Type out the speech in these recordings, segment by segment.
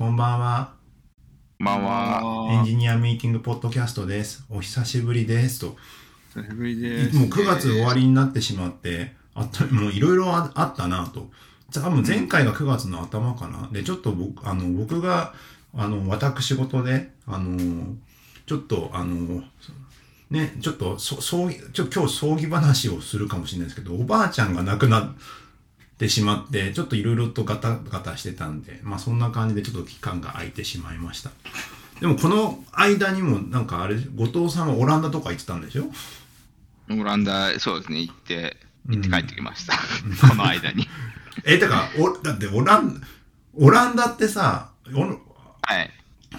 こんばんは。まあまエンジニアミーティングポッドキャストです。お久しぶりです。と。久しぶりです。もう9月終わりになってしまって、あったもういろいろああったなと。多分前回が9月の頭かな。で、ちょっと僕、あの、僕が、あの、私事で、あの、ちょっと、あの、ね、ちょっと、そ、葬儀、ちょ、今日葬儀話をするかもしれないですけど、おばあちゃんが亡くなってしまって、ちょっといろいろとガタガタしてたんで、まあそんな感じでちょっと期間が空いてしまいました。でもこの間にも、なんかあれ、後藤さんはオランダとか行ってたんでしょ？オランダ、そうですね、行って、うん行って帰ってきました。この間に。え、だから、お、だってオラン、オランダってさ、おはい。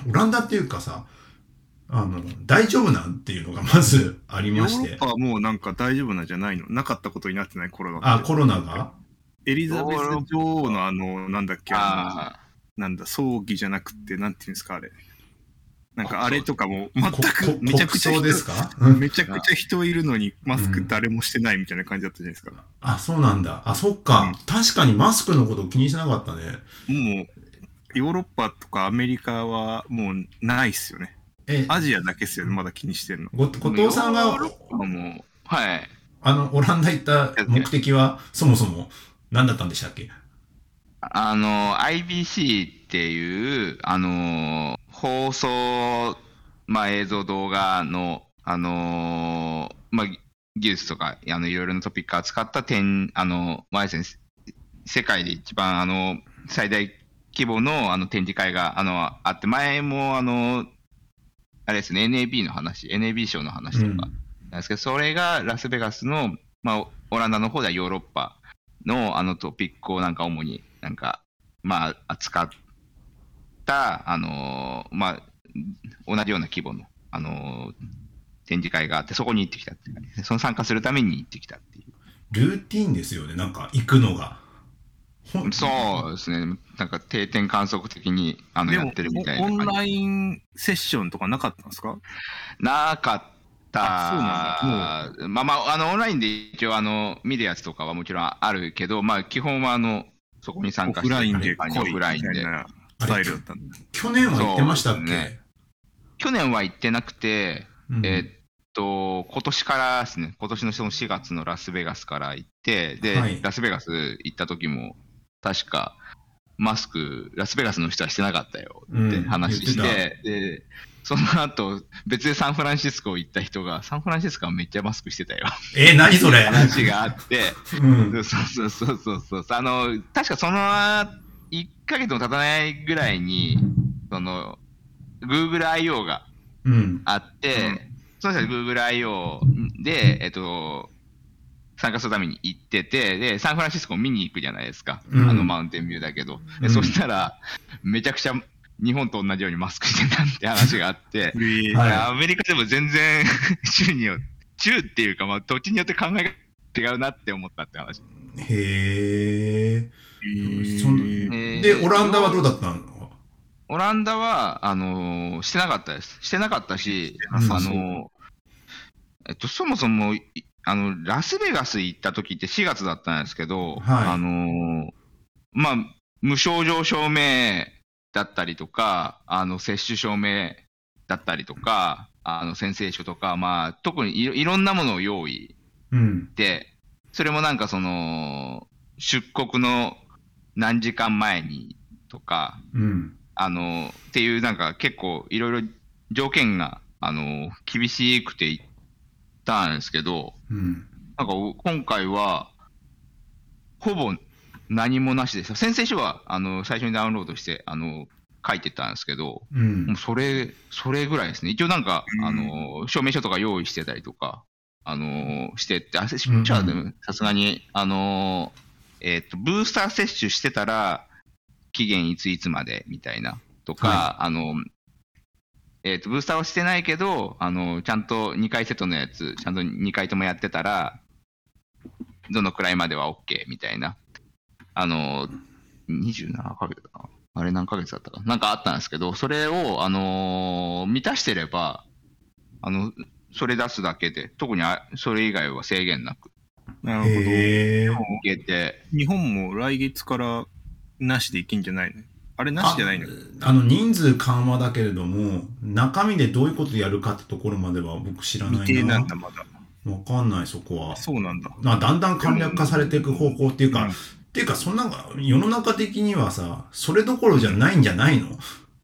オランダっていうかさ、あの、大丈夫なんていうのがまずありヨーロましてッパ。はもうなんか大丈夫なんじゃないの？なかったことになってないコロナあ、コロナが？エリザベス女王のあの、なんだっけ、ああの、なんだ、葬儀じゃなくて、なんていうんですか、あれ。なんかあれとかも全こくこめちゃくちゃ人国葬ですか？う んめちゃくちゃ人いるのにマスク誰もしてないみたいな感じだったじゃないですか。あ、そうなんだ。あ、そっか。うん確かにマスクのこと気にしなかったね。もう、ヨーロッパとかアメリカはもうないっすよね。え、アジアだけっすよね、まだ気にしてるの。ご後藤さんはい。あの、オランダ行った目的は、そもそも何だったんでしたっけ？あの、IBC っていう、あの、放送、まあ、映像動画の、あの、まあ、技術とか、あの、いろいろなトピックを扱った点、あの、まあ世界で一番、あの、最大規模の、あの、展示会が、あの、あって、前も、あの、あれですね、NAB の話、NAB 賞の話とか、うん。なんですけど、それがラスベガスの、まあ、オランダの方ではヨーロッパのあのトピックをなんか主になんか、まあ、扱った、あのーまあ、同じような規模の、あのー展示会があって、そこに行ってきたっていう感じですね。その参加するために行ってきたっていルーティーンですよね。なんか行くのが。そうですね。なんか定点観測的にあのやってるみたいオンな感じ。ラインセッションとかなかったんですか？なかった。あまあまあ、あの、オンラインで一応、あの、見るやつとかはもちろんあるけど、まあ、基本は、あの、そこに参オ加してオフラインで。スタイルだったんだ。去年は行ってましたっけ、ね。去年は行ってなくて、うん。えーっと、今年からですね、今年のその4月のラスベガスから行って、で、はい。ラスベガス行った時も、確か、マスク、ラスベガスの人はしてなかったよってうん。話し言て、で、その後、別でサンフランシスコ行った人が、サンフランシスコはめっちゃマスクしてたよ。え、何それ？話があって、うん。そうそうそうそうそう。あの、確かその1ヶ月も経たないぐらいに、その、Google I.O. がうん。あって、その人は Google I.O. で、えっと、参加するために行ってて、で、サンフランシスコ見に行くじゃないですか。うんあのマウンテンビューだけど。でうんそしたら、めちゃくちゃ日本と同じようにマスクしてたって話があって、えーはいアメリカでも全然 州によ州っていうか、まあ、土地によって考えが違うなって思ったって話。へえ。で、オランダはどうだったの？オランダは、あのーしてなかったです。してなかったし、なあのーえっと、そもそも、いあの、ラスベガス行った時って4月だったんですけど、はいあのーまあ、無症状証明だったりとか、あの、接種証明だったりとか、あの、宣誓書とか、まあ、特にいろいろんなものを用意うん。で、それもなんかその、出国の何時間前にとか、うん。あの、っていうなんか結構いろいろ条件が、あの、厳しくて言ったんですけど、うん。なんか今回は、ほぼ何もなしでした。宣誓書は、あの、最初にダウンロードして、あの、書いてたんですけど、うんもう。それ、それぐらいですね。一応なんか、うんあの、証明書とか用意してたりとか、あの、してって、あ、証明書はでもさすがに、あの、えっ、と、ブースター接種してたら、期限いついつまでみたいな、とか、はあの、えっ、と、ブースターはしてないけど、あの、ちゃんと2回セットのやつ、ちゃんと2回ともやってたら、どのくらいまでは OK みたいな。あの、27ヶ月だな。あれ何ヶ月だったかななんかあったんですけど、それを、あのー満たしてれば、あの、それ出すだけで、特にあそれ以外は制限なくなるほど。へえ。いけて、日本も来月からなしでいけんじゃないの？あれなしじゃないの？ああの、人数緩和だけれども、中身でどういうことやるかってところまでは僕知らないな。未定なんだ、まだ。わかんない、そこは。そうなんだ。まあ、だんだん簡略化されていく方向っていうか、うんっていうか、そんな、世の中的にはさ、それどころじゃないんじゃないの？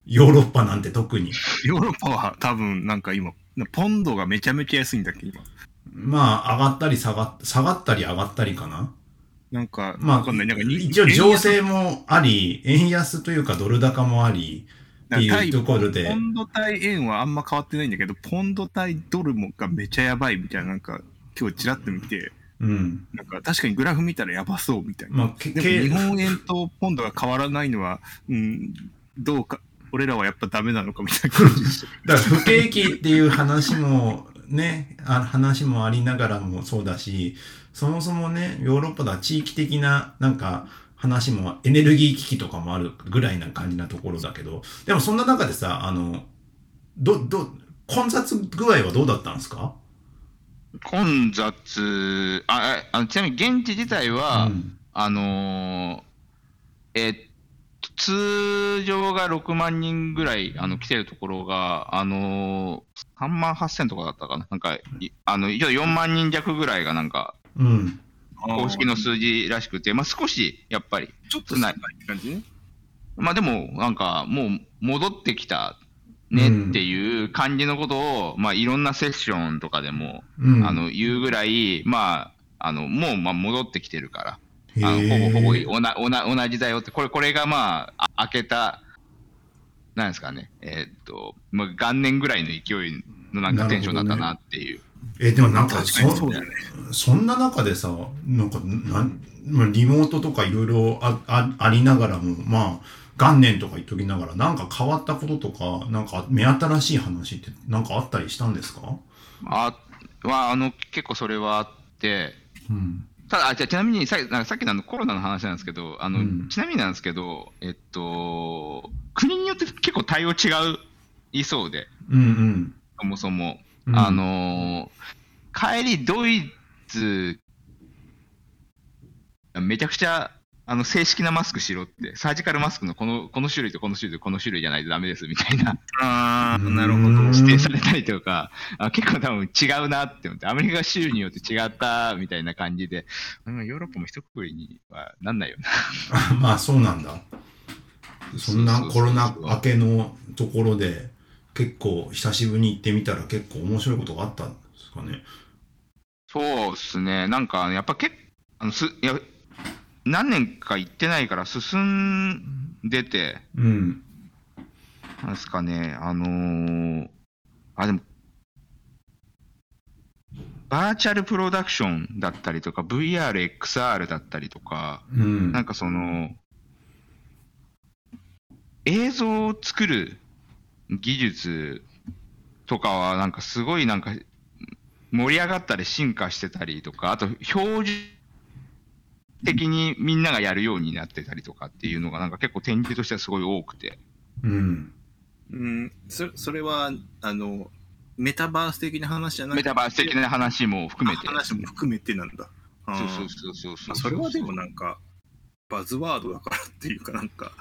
ヨーロッパなんて特に。ヨーロッパは多分なんか今、ポンドがめちゃめちゃ安いんだっけ、今。まあ、上がったり下がっ、下がったり上がったりかな。なんか、まあわかんない。なんかに一応情勢もあり、円安というかドル高もあり、っていうところでポンド対円はあんま変わってないんだけど、ポンド対ドルもがめちゃやばいみたいな、なんか、今日ちらっと見て、うん。なんか確かにグラフ見たらやばそうみたいな。まあ、け、でけも日本円とポンドが変わらないのは、うん、どうか、俺らはやっぱダメなのかみたいな感じでした。だから不景気っていう話もね、あ話もありながらもそうだし、そもそもね、ヨーロッパでは地域的ななんか話もエネルギー危機とかもあるぐらいな感じなところだけど、でもそんな中でさ、あの、ど、ど、混雑具合はどうだったんですか？混雑、あ、ああのちなみに現地自体は、うんあのーえーっと通常が6万人ぐらいあの来てるところが、あのー、3万8000とかだったかな。なんか、いあの、一応4万人弱ぐらいがなんか、うん。公式の数字らしくて、まあ少し、やっぱり、ちょっと少ない感じね。まあでも、なんか、もう戻ってきたねっていう感じのことを、まあいろんなセッションとかでも、うん。あの、言うぐらい、まあ、あの、もう、まあ戻ってきてるから、へあのーほぼほぼおなおな同じだよって、これ、これがまあ、あ開けた、なんですかね、えーっと、まあ、元年ぐらいの勢いのなんかテンションだったなっていう。え、でもなんか、確かにそうだよね。そんな中でさ、なんか、なん、まあリモートとかいろいろああありながらも、まあ、元年とか言っときながら、なんか変わったこととか、なんか目新しい話ってなんかあったりしたんですか？あは、あの、結構それはあって、うん。ただ、あじゃあちなみにさなんかさっきのあのコロナの話なんですけど、あの、うんちなみになんですけど、えっと、国によって結構対応違う、いそうで、うんうん。そもそも。うんあ、のー帰りドイツ、めちゃくちゃ、あの、正式なマスクしろって、サージカルマスクのこの、この種類とこの種類とこの種類じゃないとダメですみたいなああ、うんなるほど。うん指定されたりとか、あ結構多分違うなって思って、アメリカ州によって違ったみたいな感じで、うんヨーロッパも一括りにはなんないよな。あ まあそうなんだ。そんなコロナ明けのところで、結構久しぶりに行ってみたら結構面白いことがあったんですかね。そうですね、なんかやっぱ結あのすいや何年か行ってないから進んでて、うん。なんですかね、あのーあ、でも、バーチャルプロダクションだったりとか、VR、XR だったりとか、うん。なんかその、映像を作る技術とかは、なんかすごいなんか盛り上がったり進化してたりとか、あと標準的にみんながやるようになってたりとかっていうのが、なんか結構展示としてはすごい多くて。うん。うん、そそれは、あの、メタバース的な話じゃなくて、メタバース的な話も含めて。話も含めてなんだ。そうそうそうそうそう。まあそれはでもなんか、バズワードだからっていうかなんか、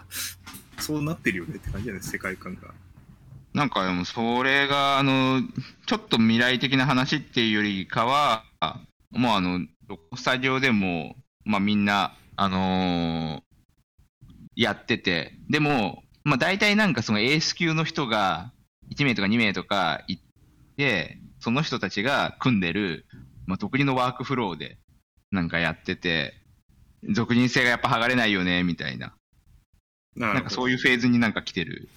そうなってるよねって感じじゃない世界観が。なんかでもそれが、あの、ちょっと未来的な話っていうよりかは、もうあの、スタジオでも、まあみんな、あのーやってて、でも、まあ大体なんかそのエース級の人が1名とか2名とかいて、その人たちが組んでる、まあ独自のワークフローでなんかやってて、俗人性がやっぱ剥がれないよね、みたいな。ななんかそういうフェーズになんか来てる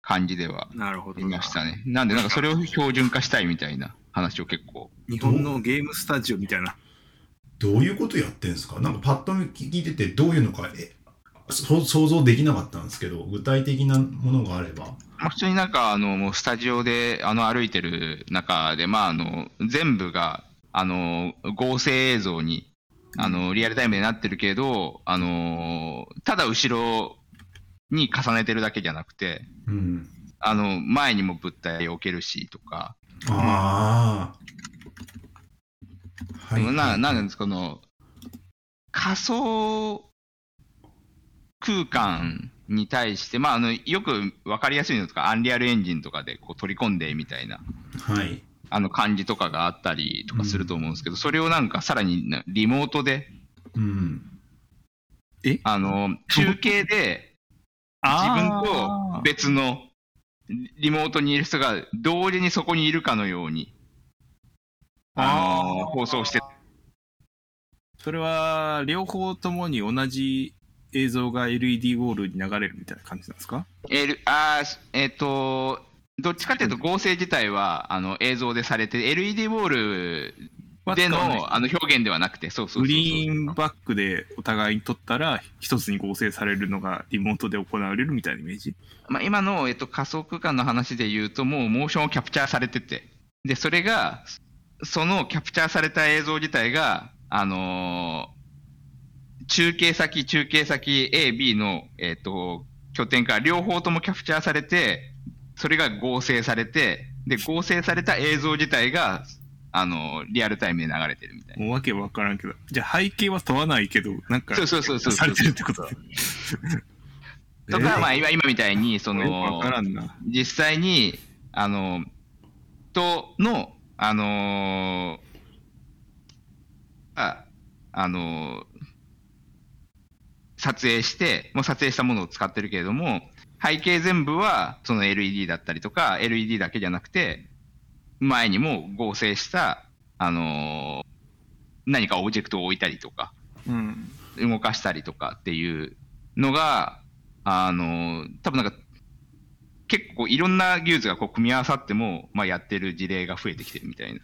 感じではなるほどいましたね。なんでなんかそれを標準化したいみたいな話を結構。日本のゲームスタジオみたいな。どういうことやってんですか？なんかパッと見聞いててどういうのか、え、そ想像できなかったんですけど、具体的なものがあれば。まあ、普通になんかあのもうスタジオであの歩いてる中で、まあ、あの全部があの合成映像にあのリアルタイムでなってるけど、あのただ後ろに重ねてるだけじゃなくて、うん。あの前にも物体置けるしとか、ああ。はい。ななんですか、この仮想空間に対して、まあ、あのよく分かりやすいのとか、アンリアルエンジンとかでこう取り込んでみたいなはい。あの感じとかがあったりとかすると思うんですけど、それをなんかさらになリモートで、うん。あの中継で自分と別のリリモートにいる人が同時にそこにいるかのように、あのあー。放送して、それは、両方ともに同じ映像が LED ウォールに流れるみたいな感じなんですか？L あーえっ、と、どっちかというと合成自体はあの映像でされて、LED ウォールでのあの表現ではなくて、そうそうそうそうグリーンバックでお互いに撮ったら、一つに合成されるのがリモートで行われるみたいなイメージ？まあ、今の、えっと、仮想空間の話で言うと、もうモーションをキャプチャーされてて、で、それが、そのキャプチャーされた映像自体が、あのー中継先、中継先 A、B の、えっと、拠点から両方ともキャプチャーされて、それが合成されて、で、合成された映像自体が、あのーリアルタイムで流れてるみたいな。もうわけわからんけど。じゃあ背景は問わないけど、なんか、そうそうそうそうされてるってこととか、まあ、今今みたいに、その。実際に、あの、との、あのあ、あの撮影して、もう撮影したものを使ってるけれども、背景全部はその LED だったりとか、LED だけじゃなくて、前にも合成した、あの何かオブジェクトを置いたりとか、うん。動かしたりとかっていうのが、あの、多分なんか、結構いろんな技術がこう組み合わさっても、まあ、やってる事例が増えてきてるみたいな。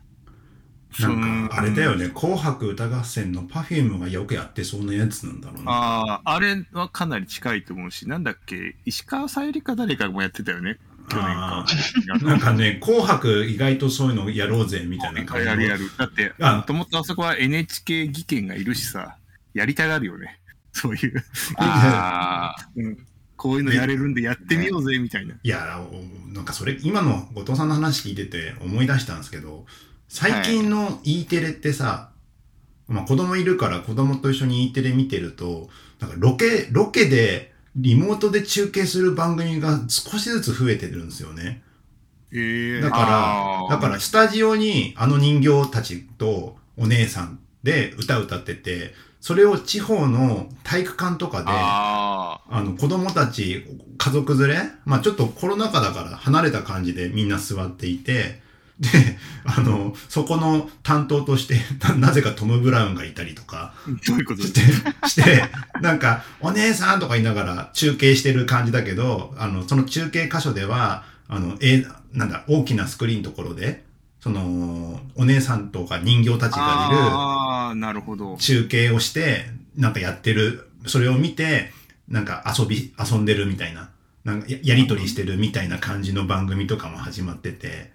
なんか、あれだよね、紅白歌合戦の Perfume がよくやってそうなやつなんだろうね。ああ、あれはかなり近いと思うし、なんだっけ、石川さゆりか誰かもやってたよね、去年かあ。なんかね、紅白意外とそういうのやろうぜみたいな感じやるやる。だって、あもともとあそこは NHK 技研がいるしさ、やりたがるよね。そういう、あ うん、こういうのやれるんでやってみようぜ、みたいな。いや、おなんかそれ、今の後藤さんの話聞いてて思い出したんですけど、最近の E テレってさ、まあ子供いるから子供と一緒に E テレ見てると、なんかロケ、ロケでリモートで中継する番組が少しずつ増えてるんですよね。ええだから、だからスタジオにあの人形たちとお姉さんで歌歌ってて、それを地方の体育館とかあ。で、あの、子供たち、家族連れまあちょっとコロナ禍だから離れた感じでみんな座っていて、で、あの、そこの担当として、な なぜかトム・ブラウンがいたりとかどういうこと？して、して、なんか、お姉さんとか言いながら中継してる感じだけど、あの、その中継箇所では、あの、え、なんだ、大きなスクリーンのところで、その、お姉さんとか人形たちがいる、ああ、なるほど。中継をして、なんかやってる、それを見て、なんか遊び、遊んでるみたいな、なんかややりとりしてるみたいな感じの番組とかも始まってて、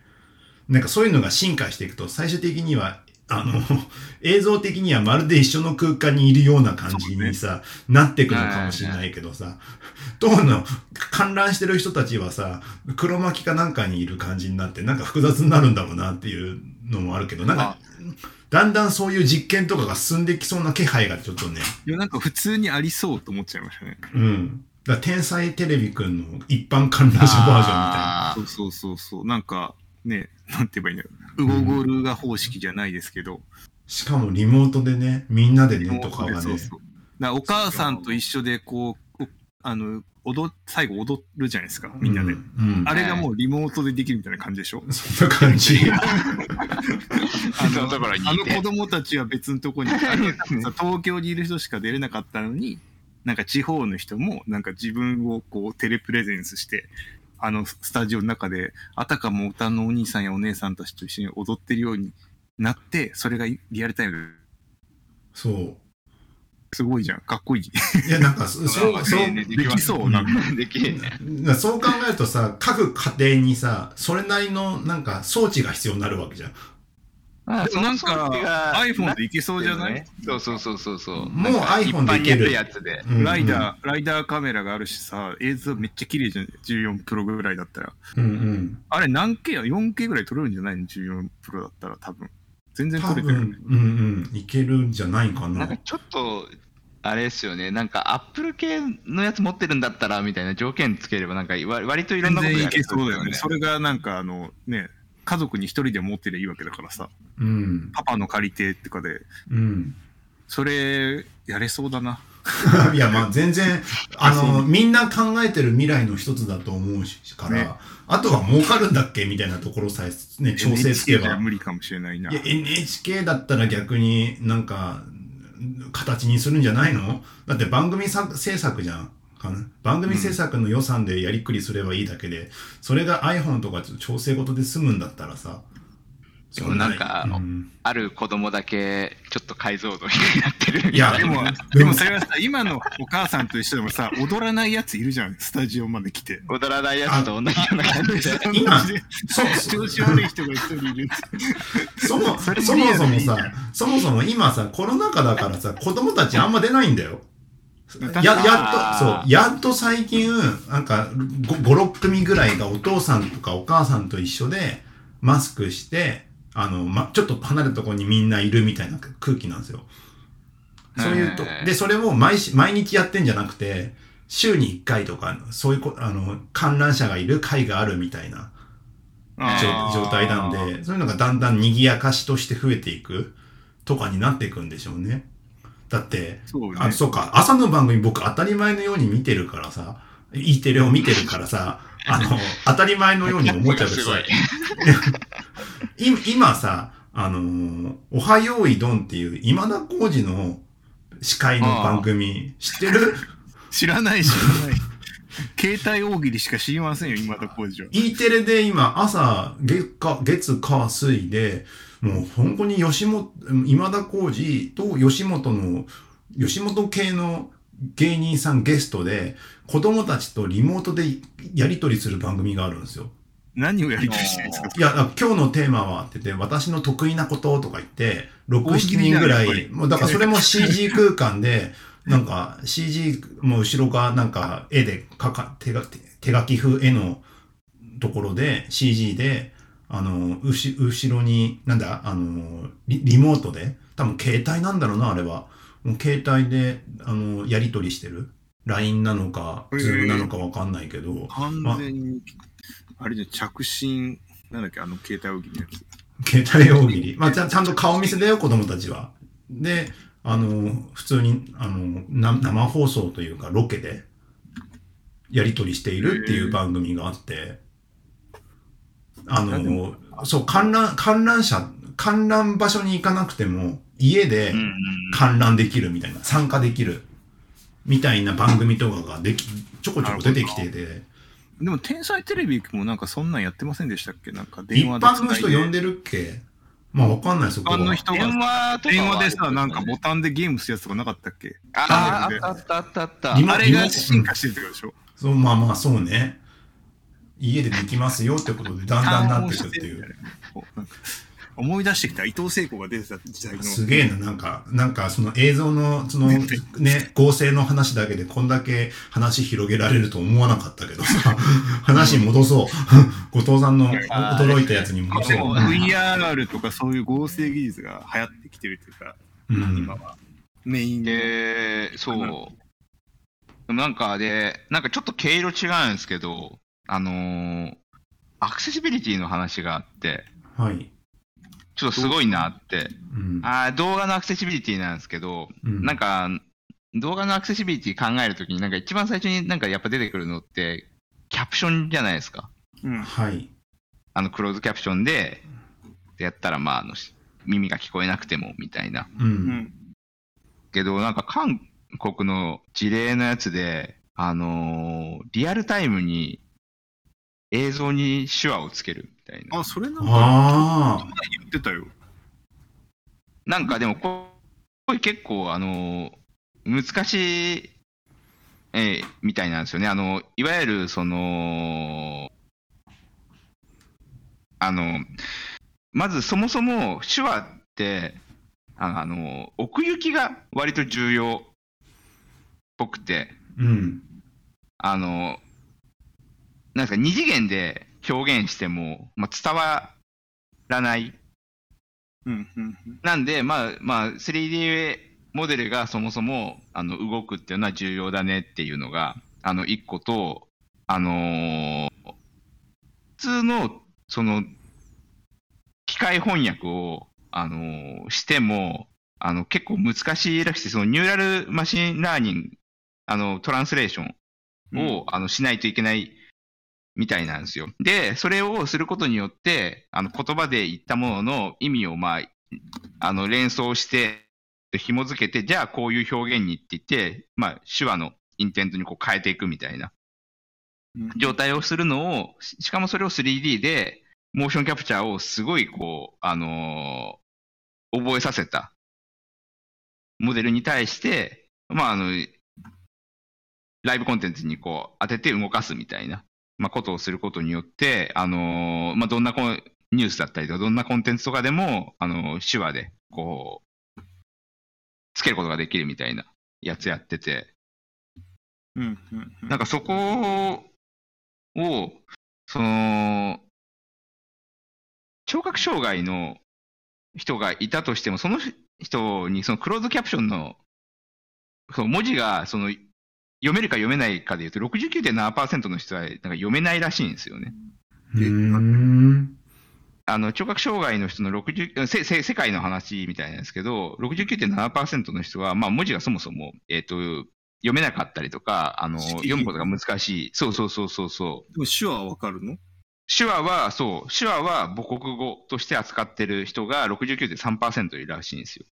なんかそういうのが進化していくと、最終的には、あの、映像的にはまるで一緒の空間にいるような感じにさ、なっていくのかもしれないけどさ、当の？観覧してる人たちはさ、黒巻きかなんかにいる感じになって、なんか複雑になるんだろうなっていうのもあるけど、なんか、だんだんそういう実験とかが進んできそうな気配がちょっとね、いや、なんか普通にありそうと思っちゃいましたね。うん。だ天才テレビくんの一般観覧車バージョンみたいな。あそうそうそうそう。なんか、ね、なんて言えばいいんだろう。ウゴゴルガ方式じゃないですけど。しかもリモートでね、みんなでねとかがね。そうそう。だお母さんと一緒で、こう、おあの、踊、最後踊るじゃないですか、みんなで。うん。うんあれがもうリモートでできるみたいな感じでしょ？そんな感じ。あのあの子。供たちは別のところに、東京にいる人しか出れなかったのに、なんか地方の人も、なんか自分をこうテレプレゼンスして、あのスタジオの中で、あたかも歌のお兄さんやお姉さんたちと一緒に踊ってるようになって、それがリアルタイムそう。ですごいじゃん。かっこいい。いや、なんか、そ そう、そう、ねできそうな。できるね。なそう考えるとさ、各家庭にさ、それなりのなんか装置が必要になるわけじゃん。あでもなんか iPhone でいけそうじゃない、そうそうそうそうそう。もう iPhone でいけるやるやつで。うんライダー、ライダーカメラがあるしさ、映像めっちゃ綺麗じゃん。14プロぐらいだったら。うんうん。あれ何 K や ?4K ぐらい撮れるんじゃない？の ?14 プロだったら多分。全然多撮れてる。分、うんうん、いけるんじゃないかななんか。ちょっと、あれですよね、なんかアップル系のやつ持ってるんだったらみたいな条件つければ、なんかわ割といろんなことやれ全然いけそうだよね。それがなんかあのね、家族に一人で持ってりゃいいわけだからさ、うん。パパの借りてとかで、うん。それやれそうだな。いや、まあ全然、あの、みんな考えてる未来の一つだと思うしから、ねあとは儲かるんだっけみたいなところさえね、調整つけ NHK じゃば。無理かもしれないな。いや、NHK だったら逆になんか、形にするんじゃないの？だって番組さ制作じゃん。かな番組制作の予算でやりくりすればいいだけで、それが iPhone とか調整事で済むんだったらさ。でもなんかうんある子供だけちょっと解像度になってる。いやでも、でもそれはさ、今のお母さんと一緒でもさ、踊らないやついるじゃん、スタジオまで来て。踊らないやつと同じような感じで。今そう調子悪い人が一人いる。そもそもそもさそもそも今さ、コロナ禍だからさ、子供たちあんま出ないんだよ。や、やっと、そう、やっと最近、なんか、5、6組ぐらいがお父さんとかお母さんと一緒で、マスクして、あの、ま、ちょっと離れたところにみんないるみたいな空気なんですよ。そういうとで、それを毎し毎日やってんじゃなくて、週に1回とか、そういうこ、あの、観覧車がいる会があるみたいな状態なんで、そういうのがだんだん賑やかしとして増えていくとかになっていくんでしょうね。だって、そうね。あ、そうか、朝の番組僕当たり前のように見てるからさ、E テレを見てるからさ、あの、当たり前のように思っちゃう今さ、あのーおはよういどんっていう今田耕司の司会の番組、知ってる？知らない知らない。携帯大喜利しか知りませんよ、今田耕司は。E テレで今朝月火月火水でもう本当に吉本今田耕司と吉本の吉本系の芸人さんゲストで子供たちとリモートでやり取りする番組があるんですよ。何をやりとりしてるんですか？いや、今日のテーマはって言って、私の得意なこととか言って、6、7大喜利人ぐらい、もうだからそれも CG 空間で、なんか CG も後ろがなんか絵でかか手が手書き風絵のところで CG で、あの、うし後ろに、なんだ、あのリ、リモートで、多分携帯なんだろうな、あれは。もう携帯で、あの、やり取りしてる。LINE なのか、へー Zoom なのかわかんないけど、完全に、あれじゃ着信、なんだっけ、あの携帯大喜利のやつ。携帯大喜利。まあ、ちゃんちゃんと顔見せだよ、子供たちは。で、あの、普通に、あの、な生放送というか、ロケで、やり取りしているっていう番組があって、あの、そう、観覧、観覧車、観覧場所に行かなくても、家でうんうん観覧できるみたいな、参加できる、みたいな番組とかができ、ちょこちょこ出てきてて、でも、天才テレビもなんかそんなんやってませんでしたっけ？なんか一電話で般の人呼んで。でるっけ？まあ、わかんない、そ一こは。般の人が電話とか電は話でさ、なんかボタンでゲームするやつとかなかったっけ？あああったあったあった。あった。あれが進化してるってことでしょ？そう、まあまあ、そうね。家でできますよってことで、だんだんなってくっていう。思い出してきた伊藤聖子が出てた時代の。すげえな、なんか、なんかその映像の、そのね、合成の話だけでこんだけ話広げられると思わなかったけどさ、話戻そう。後藤さんの驚いたやつに戻そう。VR とかそういう合成技術が流行ってきてるというか、うん今はメインで。で、そう。なんかで、なんかちょっと毛色違うんですけど、あのーアクセシビリティの話があって、はい。ちょっとすごいなって。うん。あー動画のアクセシビリティなんですけど、うんなんか、動画のアクセシビリティ考えるときに、なんか一番最初になんかやっぱ出てくるのって、キャプションじゃないですか。うん。はい。あの、クローズキャプションで、でやったら、まあ、あの、し耳が聞こえなくても、みたいな。う。うんん。けど、なんか韓国の事例のやつで、あのーリアルタイムに映像に手話をつけるみたいな。あ、それなんかああ。言ってたよ。なんかでもこ、これ結構、あのー難しい、えーみたいなんですよね。あの、いわゆる、その、あの、まずそもそも手話って、ああの、奥行きが割と重要っぽくて、うん。あの、なんですか、二次元で表現しても、まあ、伝わらないうん。うん。なんで、まあ、まあ、3D モデルがそもそもあの動くっていうのは重要だねっていうのが、あの、一個と、あのー普通の、その、機械翻訳を、あのーしても、あの、結構難しいらしくて、その neural machine learning、あの、 translation を、あのしないといけないみたいなんですよ。で、それをすることによって、あの言葉で言ったものの意味を、まあ、あの連想して、紐付けて、じゃあこういう表現にって言って、まあ、手話の intent にこう変えていくみたいなうん状態をするのを、ししかもそれを 3D で、モーションキャプチャーをすごいこう、あのー覚えさせたモデルに対して、まあ、あの、ライブコンテンツにこう当てて動かすみたいな、まあ、ことをすることによって、あのーまあ、どんなコンニュースだったりとか、どんなコンテンツとかでも、あのー手話で、こう、つけることができるみたいなやつやってて、うんうんうん。なんかそこを、その、聴覚障害の人がいたとしても、その人にそのクローズキャプションのその文字がその読めるか読めないかでいうと、69.7%の人はなんか読めないらしいんですよね。うーん。あの聴覚障害の人の60せせ世界の話みたいなんですけど、69.7%の人は、まあ、文字がそもそも、えっと読めなかったりとか、あの識読むことが難しい、そうそうそうそうそう、でも手話はわかるの？手話は、そう、手話は母国語として扱ってる人が69.3%いるらしいんですよ。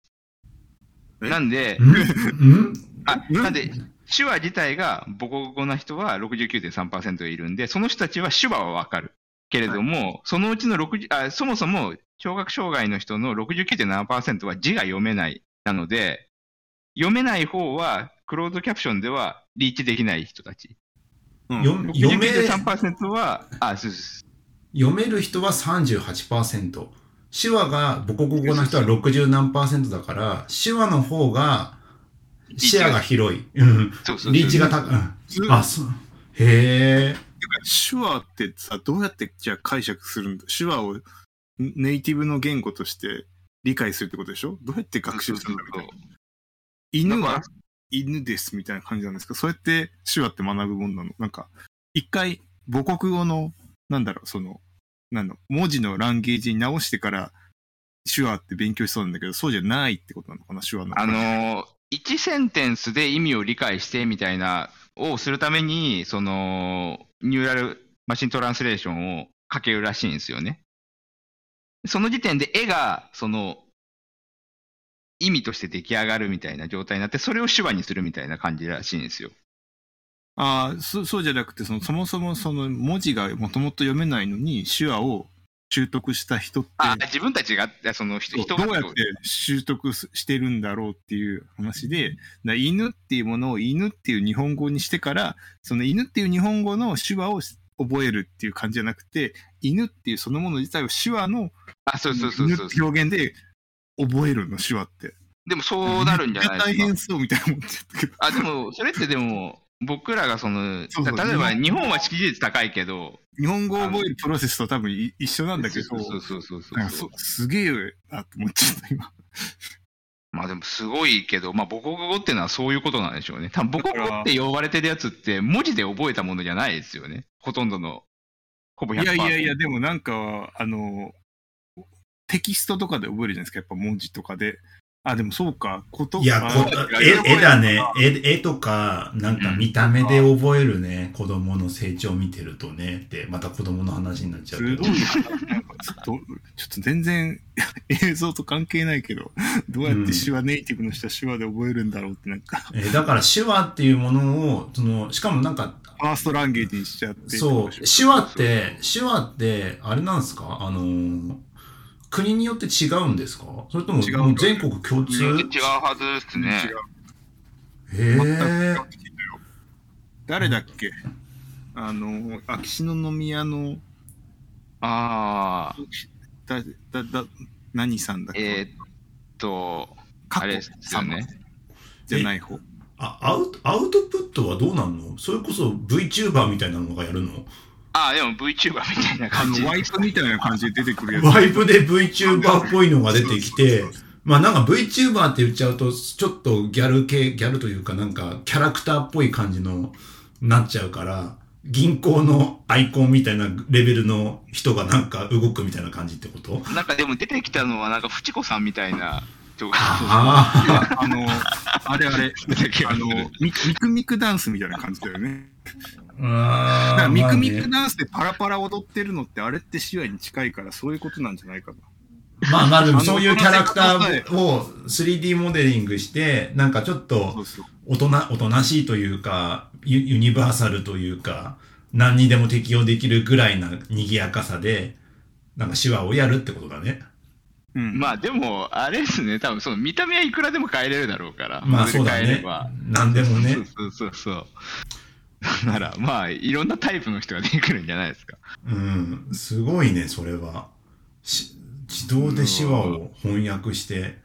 え？なんで、んん？あ、うん？なんで、手話自体が母国語な人は69.3%いるんで、その人たちは手話はわかる。けれども、そのうちの60あ、そもそも聴覚障害の人の69.7%は字が読めない。なので、読めない方は、クローズキャプションではリーチできない人たち。うんよ読め69.3%は、あ、そうです。読める人は38%。手話が母国語の人は60何パーセントだから、手話の方が視野が広い。うんそうそうそうリーチが高い。うんずあ、そう。へえ。手話ってさ、どうやってじゃあ解釈するんだ手話をネイティブの言語として理解するってことでしょ？どうやって学習するんだみたいな。犬は犬ですみたいな感じなんですか？そうやって手話って学ぶもんなの？なんか、一回母国語の、なんだろう、その、なんの、文字のランゲージに直してから手話って勉強しそうなんだけど、そうじゃないってことなのかな？手話の。あのー、1センテンスで意味を理解してみたいな、をするために、その、ニューラルマシントランスレーションをかけるらしいんですよね。その時点で絵が、その、意味として出来上がるみたいな状態になって、それを手話にするみたいな感じらしいんですよ。ああ、そうじゃなくてその、そもそもその文字がもともと読めないのに手話を習得した人って、あ、自分たちが、その人どうやって習得すしてるんだろうっていう話で、だ犬っていうものを犬っていう日本語にしてから、その犬っていう日本語の手話を覚えるっていう感じじゃなくて、犬っていうそのもの自体を手話のあ、そうそうそう犬そうって表現で覚えるの、手話って。でもそうなるんじゃないですか大変。そうみたいな思っちゃったけど。あ、でも、それってでも、僕らがその、そうそう例えば日本は識字率高いけど、日本語を覚えるプロセスと多分い一緒なんだけど、そうそうそうそうすげえなって思っちゃった、今。まあでもすごいけど、まあ母国語っていうのはそういうことなんでしょうね。多分母国語って呼ばれてるやつって文字で覚えたものじゃないですよね。ほとんどの、ほぼ100%。いやいやいや、でもなんか、あの、テキストとかで覚えるじゃないですか、やっぱ文字とかで。あ、でもそうか、こといや、あこ絵絵だね。絵絵とか、なんか見た目で覚えるね。子供の成長を見てるとね。って、また子供の話になっちゃうけどすごい。な。なんかちょっと、ちょっと全然 映像と関係ないけど、どうやって手話、ネイティブの人は手話で覚えるんだろうって、なんか、えーだから手話っていうものを、その、しかもなんか、ファーストランゲージにしちゃって。そう、手話って、手話って、あれなんですか？あのー国によって違うんですか？それとも違うもう全国共通？違うはずですね。違う。へえ。誰だっけ？あの、秋篠宮の、ああ、だ、だ、だ、何さんだっけ？えーっと、あれですよね。じゃない方。あアウトアウトプットはどうなんの？それこそ VTuber みたいなのがやるの？ああ、でも VTuber みたいなあ感じの、。ワイプみたいな感じで出てくるやつ。ワイプで VTuber っぽいのが出てきて、まあなんか VTuber って言っちゃうと、ちょっとギャル系、ギャルというかなんかキャラクターっぽい感じのなっちゃうから、銀行のアイコンみたいなレベルの人がなんか動くみたいな感じってこと？なんかでも出てきたのは、なんか、フチコさんみたいな人が。ああ、あの、あれあれ、あすのミ、ミクミクダンスみたいな感じだよね。だあからミクミクダンスでパラパラ踊ってるのって、あれって手話に近いから、そういうことなんじゃないかな。まあまあでもそういうキャラクターを 3D モデリングして、なんかちょっそとうそう。おとな、おとなしいというか、ユユニバーサルというか、何にでも適用できるぐらいな賑やかさで、なんか手話をやるってことだね。うん。まあでも、あれですね、多分その見た目はいくらでも変えれるだろうから。まあそうだね。何でもね。そうそうそうそう。なら、まあ、いろんなタイプの人が出てくるんじゃないですか。うん、すごいね、それは。し自動で手話を翻訳して、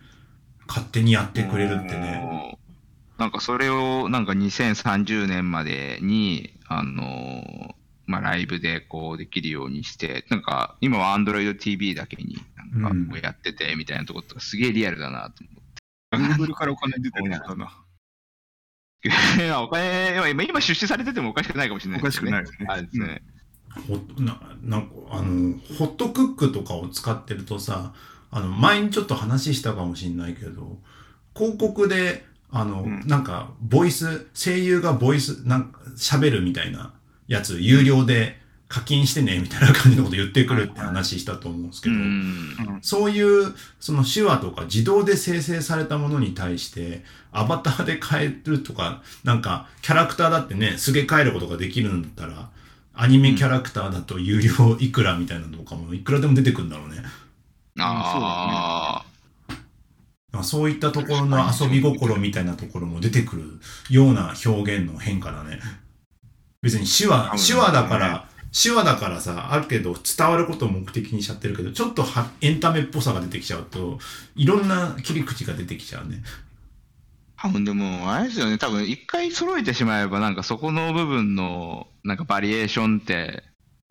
勝手にやってくれるってね。なんかそれを、なんか2030年までに、あのーまあ、ライブでこうできるようにして、なんか今は Android TV だけになんかこうやっててみたいなところとかすげえリアルだなと思って。Google からお金出てるのかな。お金、今今出資されててもおかしくないかもしれないですよね。おかしくないですね。ほななんかあのホットクックとかを使ってるとさあの前にちょっと話したかもしれないけど広告であの、うんなんかボイス声優がボイスなんか喋るみたいなやつ有料で課金してねみたいな感じのこと言ってくるって話したと思うんですけうど、ん。そういうその手話とか自動で生成されたものに対してアバターで変えるとかなんかキャラクターだってねすげ替えることができるんだったらアニメキャラクターだと有料いくらみたいなのとかもいくらでも出てくるんだろうね。あまあそういったところの遊び心みたいなところも出てくるような表現の変化だね。別に手話、手話だから、手話だからさ、あるけど伝わることを目的にしちゃってるけど、ちょっとはエンタメっぽさが出てきちゃうと、いろんな切り口が出てきちゃうね。あ。多分でも、あれですよね、多分一回揃えてしまえば、なんかそこの部分の、なんかバリエーションって、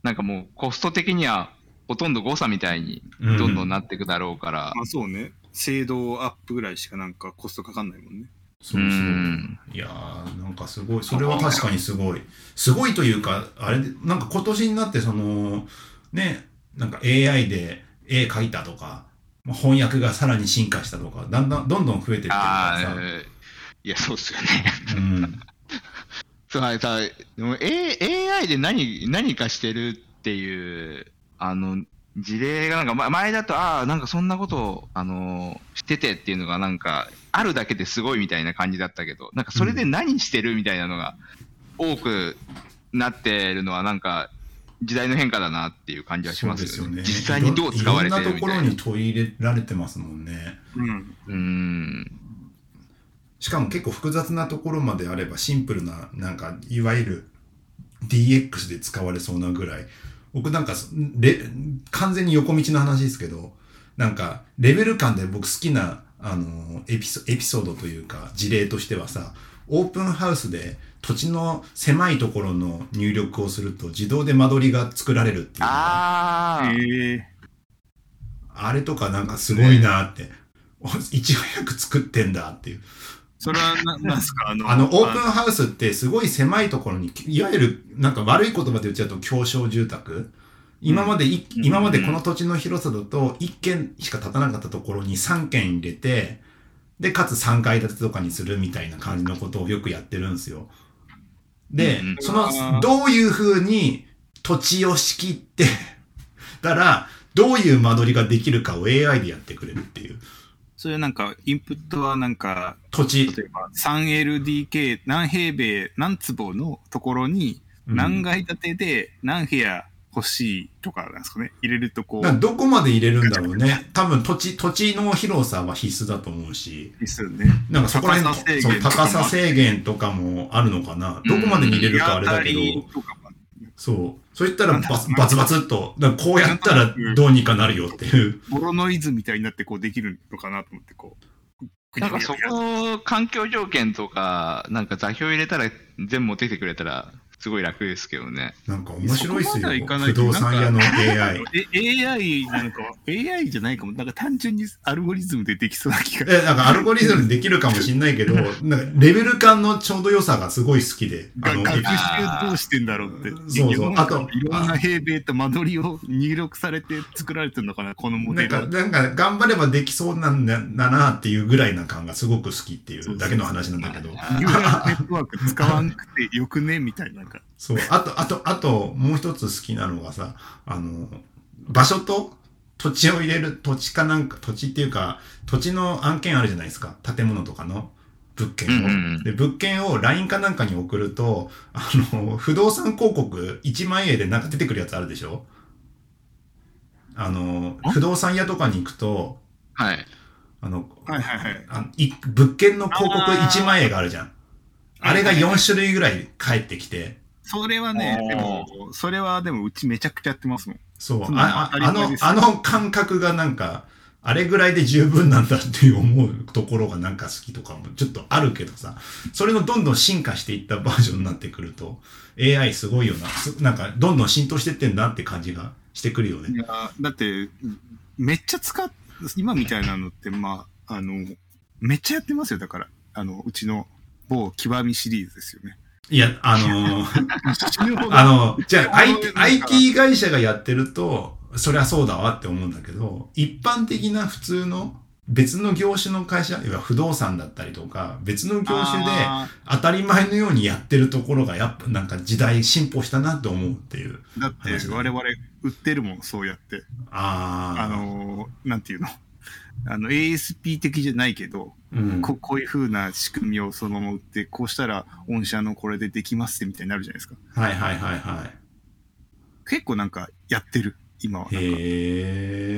なんかもうコスト的にはほとんど誤差みたいにうんどんどんなっていくだろうから、まあそうね。精度アップぐらいしかなんかコストかかんないもんね。そうそうう。んいやー、なんかすごい。それは確かにすごい。すごいというか、あれで、なんか今年になってその、ね、なんか AI で絵描いたとか、まあ翻訳がさらに進化したとか、だんだん、どんどん増えてってる。ああ、いや、そうっすよね。うん。そうあれさ、でも、A、AI で何、何かしてるっていう、あの、事例がなんか、ま前だと、ああ、なんかそんなことを、あのーしててっていうのがなんか、あるだけですごいみたいな感じだったけど、なんかそれで何してるみたいなのが多くなってるのは、なんか、時代の変化だなっていう感じはしますよね。実際にどう使われてるみたいな。いろんなところに取り入れられてますもんね。うん。うーん。しかも結構複雑なところまであればシンプルな、なんか、いわゆる DX で使われそうなぐらい。僕なんか、レ完全に横道の話ですけど、なんか、レベル感で僕好きな、あの、エピソエピソードというか、事例としてはさ、オープンハウスで土地の狭いところの入力をすると自動で間取りが作られるっていうああ、れとかなんかすごいなって、お いち早く作ってんだっていう。それはな、なんすか？あの、あの、オープンハウスってすごい狭いところに、いわゆる、なんか悪い言葉で言っちゃうと狭小住宅。今までい、うん今までこの土地の広さだと1軒しか建たなかったところに3軒入れて、で、かつ3階建てとかにするみたいな感じのことをよくやってるんですよ。で、うんその、どういう風に土地を仕切ってたら、どういう間取りができるかを AI でやってくれるっていう。それなんか、インプットはなんか、土地。例えば 3LDK 何平米何坪のところにうん何階建てで何部屋欲しいとかなんですかね。入れるとこう。どこまで入れるんだろうね。多分土地、土地の広さは必須だと思うし、ですよね。なんかそこら辺高さ制限そうとかも。高さ制限とかもあるのかな。どこまでに入れるかあれだけど、そう。そういったらバツバツバツっと、こうやったらどうにかなるよっていう。ボロノイズみたいになってこうできるのかなと思ってこう。なんかそこ、環境条件とか、なんか座標入れたら全部持ってきてくれたら、普すごい楽ですけどね。なんか面白いっすよ。不動産屋の AI。え AI なのか AI じゃないかもなんか単純にアルゴリズムでできそうな気がえ、なんかアルゴリズムできるかもしんないけど、なんかレベル感のちょうど良さがすごい好きで。あの、が学習どうしてんだろうってそうそうあといろんな平米と間取りを入力されて作られてるのかなこのモなんか、なんか頑張ればできそうなんだだなっていうぐらいな感がすごく好きっていうだけの話なんだけど。ニューラルネットワーク使わんくてよくね？みたいなかそう。あと、あと、あと、もう一つ好きなのがさ、あの、場所と土地を入れる、土地かなんか、土地っていうか、土地の案件あるじゃないですか。建物とかの物件を。うんうんうんで、物件を LINE かなんかに送ると、あの、不動産広告1万円でなんか出てくるやつあるでしょ？あの、あ不動産屋とかに行くと、はい。あの、はいはいはいあい物件の広告あー1万円があるじゃん。あれが4種類ぐらい返ってきて、それはねでもそれはでもうちめちゃくちゃやってますもん。そう、ああのあの感覚がなんか、あれぐらいで十分なんだっていう思うところがなんか好きとかもちょっとあるけどさ、それのどんどん進化していったバージョンになってくると、AI すごいよな、すなんかどんどん浸透してってんなって感じがしてくるよね。いやだってめっちゃ使っ今みたいなのってまああのめっちゃやってますよ。だからあのうちの某極みシリーズですよねいや、あのーあの、じゃあ IT, IT 会社がやってると、そりゃそうだわって思うんだけど、一般的な普通の別の業種の会社、いわ不動産だったりとか、別の業種であ当たり前のようにやってるところがやっぱなんか時代進歩したなと思うっていう。ーだって我々売ってるもんそうやって。ああ。あのーなんていうの？あの ASP 的じゃないけど、うん、ここういう風な仕組みをそのまま売ってこうしたら御社のこれでできますってみたいになるじゃないですかはいはいはいは結構なんかやってる今はなんか,、い。へ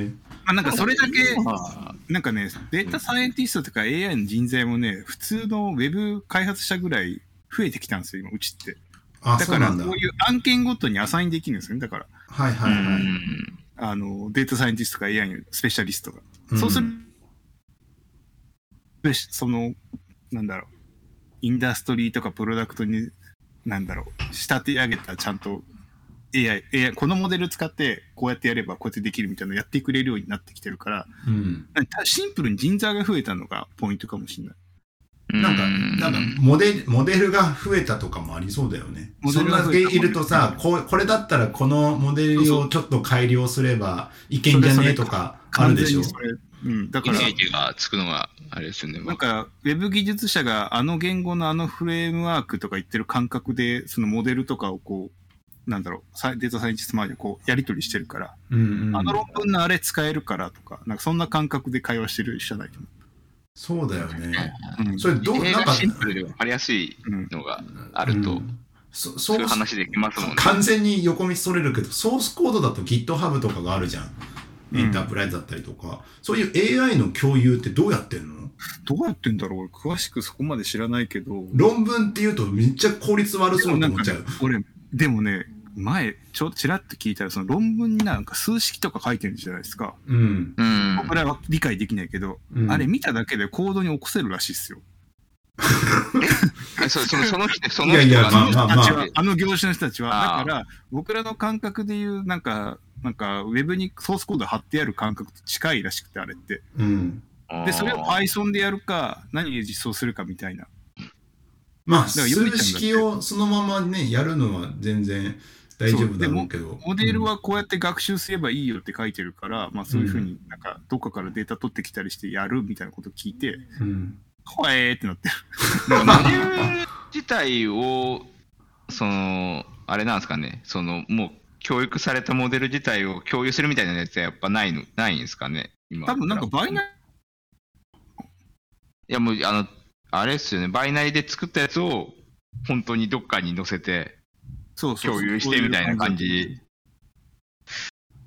え。まあ、なんかそれだけまあなんかねデータサイエンティストとか AI の人材もね普通のウェブ開発者ぐらい増えてきたんですよ今うちってあ、だそうなんだ。からこういう案件ごとにアサインできるんですよねだからはいはいはい。うんあのデータサイエンティストとか AI のスペシャリストがんそうするでその、なんだろう、インダストリーとかプロダクトに、なんだろう、仕立て上げたちゃんと AI、AI、このモデル使ってこうやってやればこうやってできるみたいなのやってくれるようになってきてるから、うん。シンプルに人材が増えたのがポイントかもしれない。なんか、うんなんかモデル、モデルが増えたとかもありそうだよね。モデそんだルが増えたけいるとさ、こうこれだったらこのモデルをちょっと改良すればいけんじゃねえとかあるでしょ。うん、だからイメ、ージがつくのがあれですよね。なんか、ウェブ技術者があの言語のあのフレームワークとか言ってる感覚で、そのモデルとかをこう、なんだろう、サイデータサイエンティスト周りでこう、やり取りしてるから、うんうんあの論文のあれ使えるからとか、なんかそんな感覚で会話してる人じゃないとそうだよね。思う。うんそれどう、なんか、シンプルで分かりやすいうんのがあると、うんそそそうういう話できますもんね。完全に横道それるけど、ソースコードだと GitHub とかがあるじゃん。うんエンタープライズだったりとか、そういう AI の共有ってどうやってんの？どうやってんだろう？詳しくそこまで知らないけど。論文っていうとめっちゃ効率悪そうと思っちゃう。俺、でもね、前、ちょっとちらっと聞いたら、その論文になんか数式とか書いてるじゃないですか。うん。うん。僕らは理解できないけど、うんあれ見ただけでコードに起こせるらしいっすよ。え？そそのその人、そのいやいや人がまあまあまあ人たちはあの業種の人たちは。だから、僕らの感覚でいう、なんか、なんか、ウェブにソースコード貼ってある感覚と近いらしくて、あれって。うん。で、それを Python でやるか、何で実装するかみたいな。まあ、数式をそのままね、やるのは全然大丈夫だろうけど。モデルはこうやって学習すればいいよって書いてるから、まあそういうふうになんか、どっかからデータ取ってきたりしてやるみたいなこと聞いて、うん、ほえーってなってる。モデル自体を、その、あれなんですかね、その、もう、教育されたモデル自体を共有するみたいなやつはやっぱないの、ないんですかね、今。多分なんかバイナリいやもう、あの、あれですよね、バイナリで作ったやつを、本当にどっかに載せて、そうそう共有してみたいな感じ。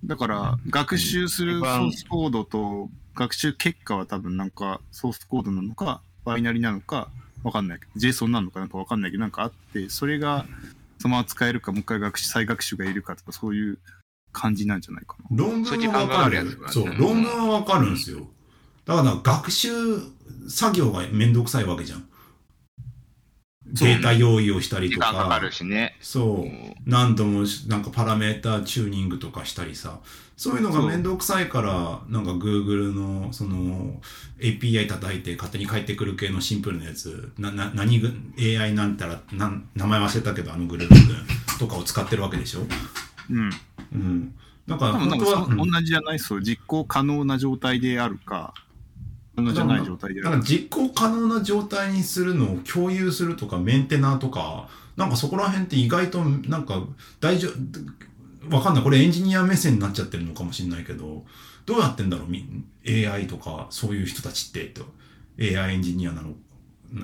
だから、学習するソースコードと学習結果は多分なんかソースコードなのか、バイナリなのか、わかんない。けど、JSON なのかなんかわかんないけど、なんかあって、それがそのまま使えるか、もう一回学習、再学習がいるかとか、そういう感じなんじゃないかな。論文はわかる。そう、うん論文はわかるんですよ。だから学習作業がめんどくさいわけじゃん。データ用意をしたりとか。かかる、しね。そう。う、何度もなんかパラメータチューニングとかしたりさ、そういうのがめんどくさいから、なんか Google のその API 叩いて勝手に返ってくる系のシンプルなやつ、な、な、何ぐ AI なんたら、なん、名前忘れたけど、あのグループ。とかを使ってるわけでしょ？うん。うん。なんか多分なん本当は、同じじゃない？そう、実行可能な状態であるか、じゃない状態でか。だから実行可能な状態にするのを共有するとかメンテナーとか、なんかそこら辺って意外となんか大丈夫、わかんない。これエンジニア目線になっちゃってるのかもしれないけど、どうやってんだろう？み ?AI とかそういう人たちって、と AI エンジニアなの、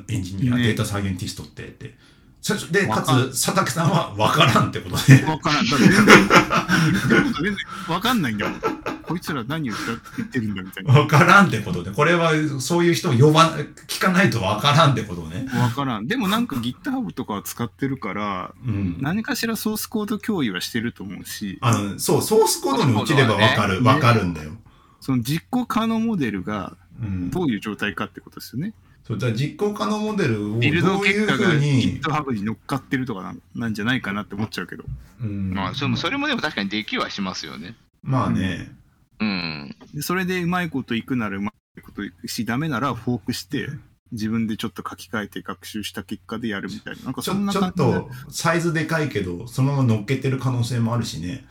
エンジニア、ねデータサイエンティストって、って。そで、かつ、佐竹さんはわからんってことで。わからん。だって全然、言ってること全然わかんないんだもん。こいつら何を言ってるんだみたいな。わからんってことで。これはそういう人を呼ば、聞かないとわからんってことね。わからん。でもなんか GitHub とかは使ってるから、うん。何かしらソースコード共有はしてると思うし、あの、そう、ソースコードに落ちればわかる、ねわかるんだよ。その実行可能モデルがうん。どういう状態かってことですよね。そう、だから実行可能モデルをどうビルドいう結果がふうに、GitHub に乗っかってるとかなんなんじゃないかなって思っちゃうけど。うん、まあ、それもそれもでも確かにできはしますよね。まあね、うん。でそれでうまいこといくならうまいこといくし、ダメならフォークして、自分でちょっと書き換えて学習した結果でやるみたいな。なんかちょそんなちょっとサイズでかいけど、そのまま乗っけてる可能性もあるしね。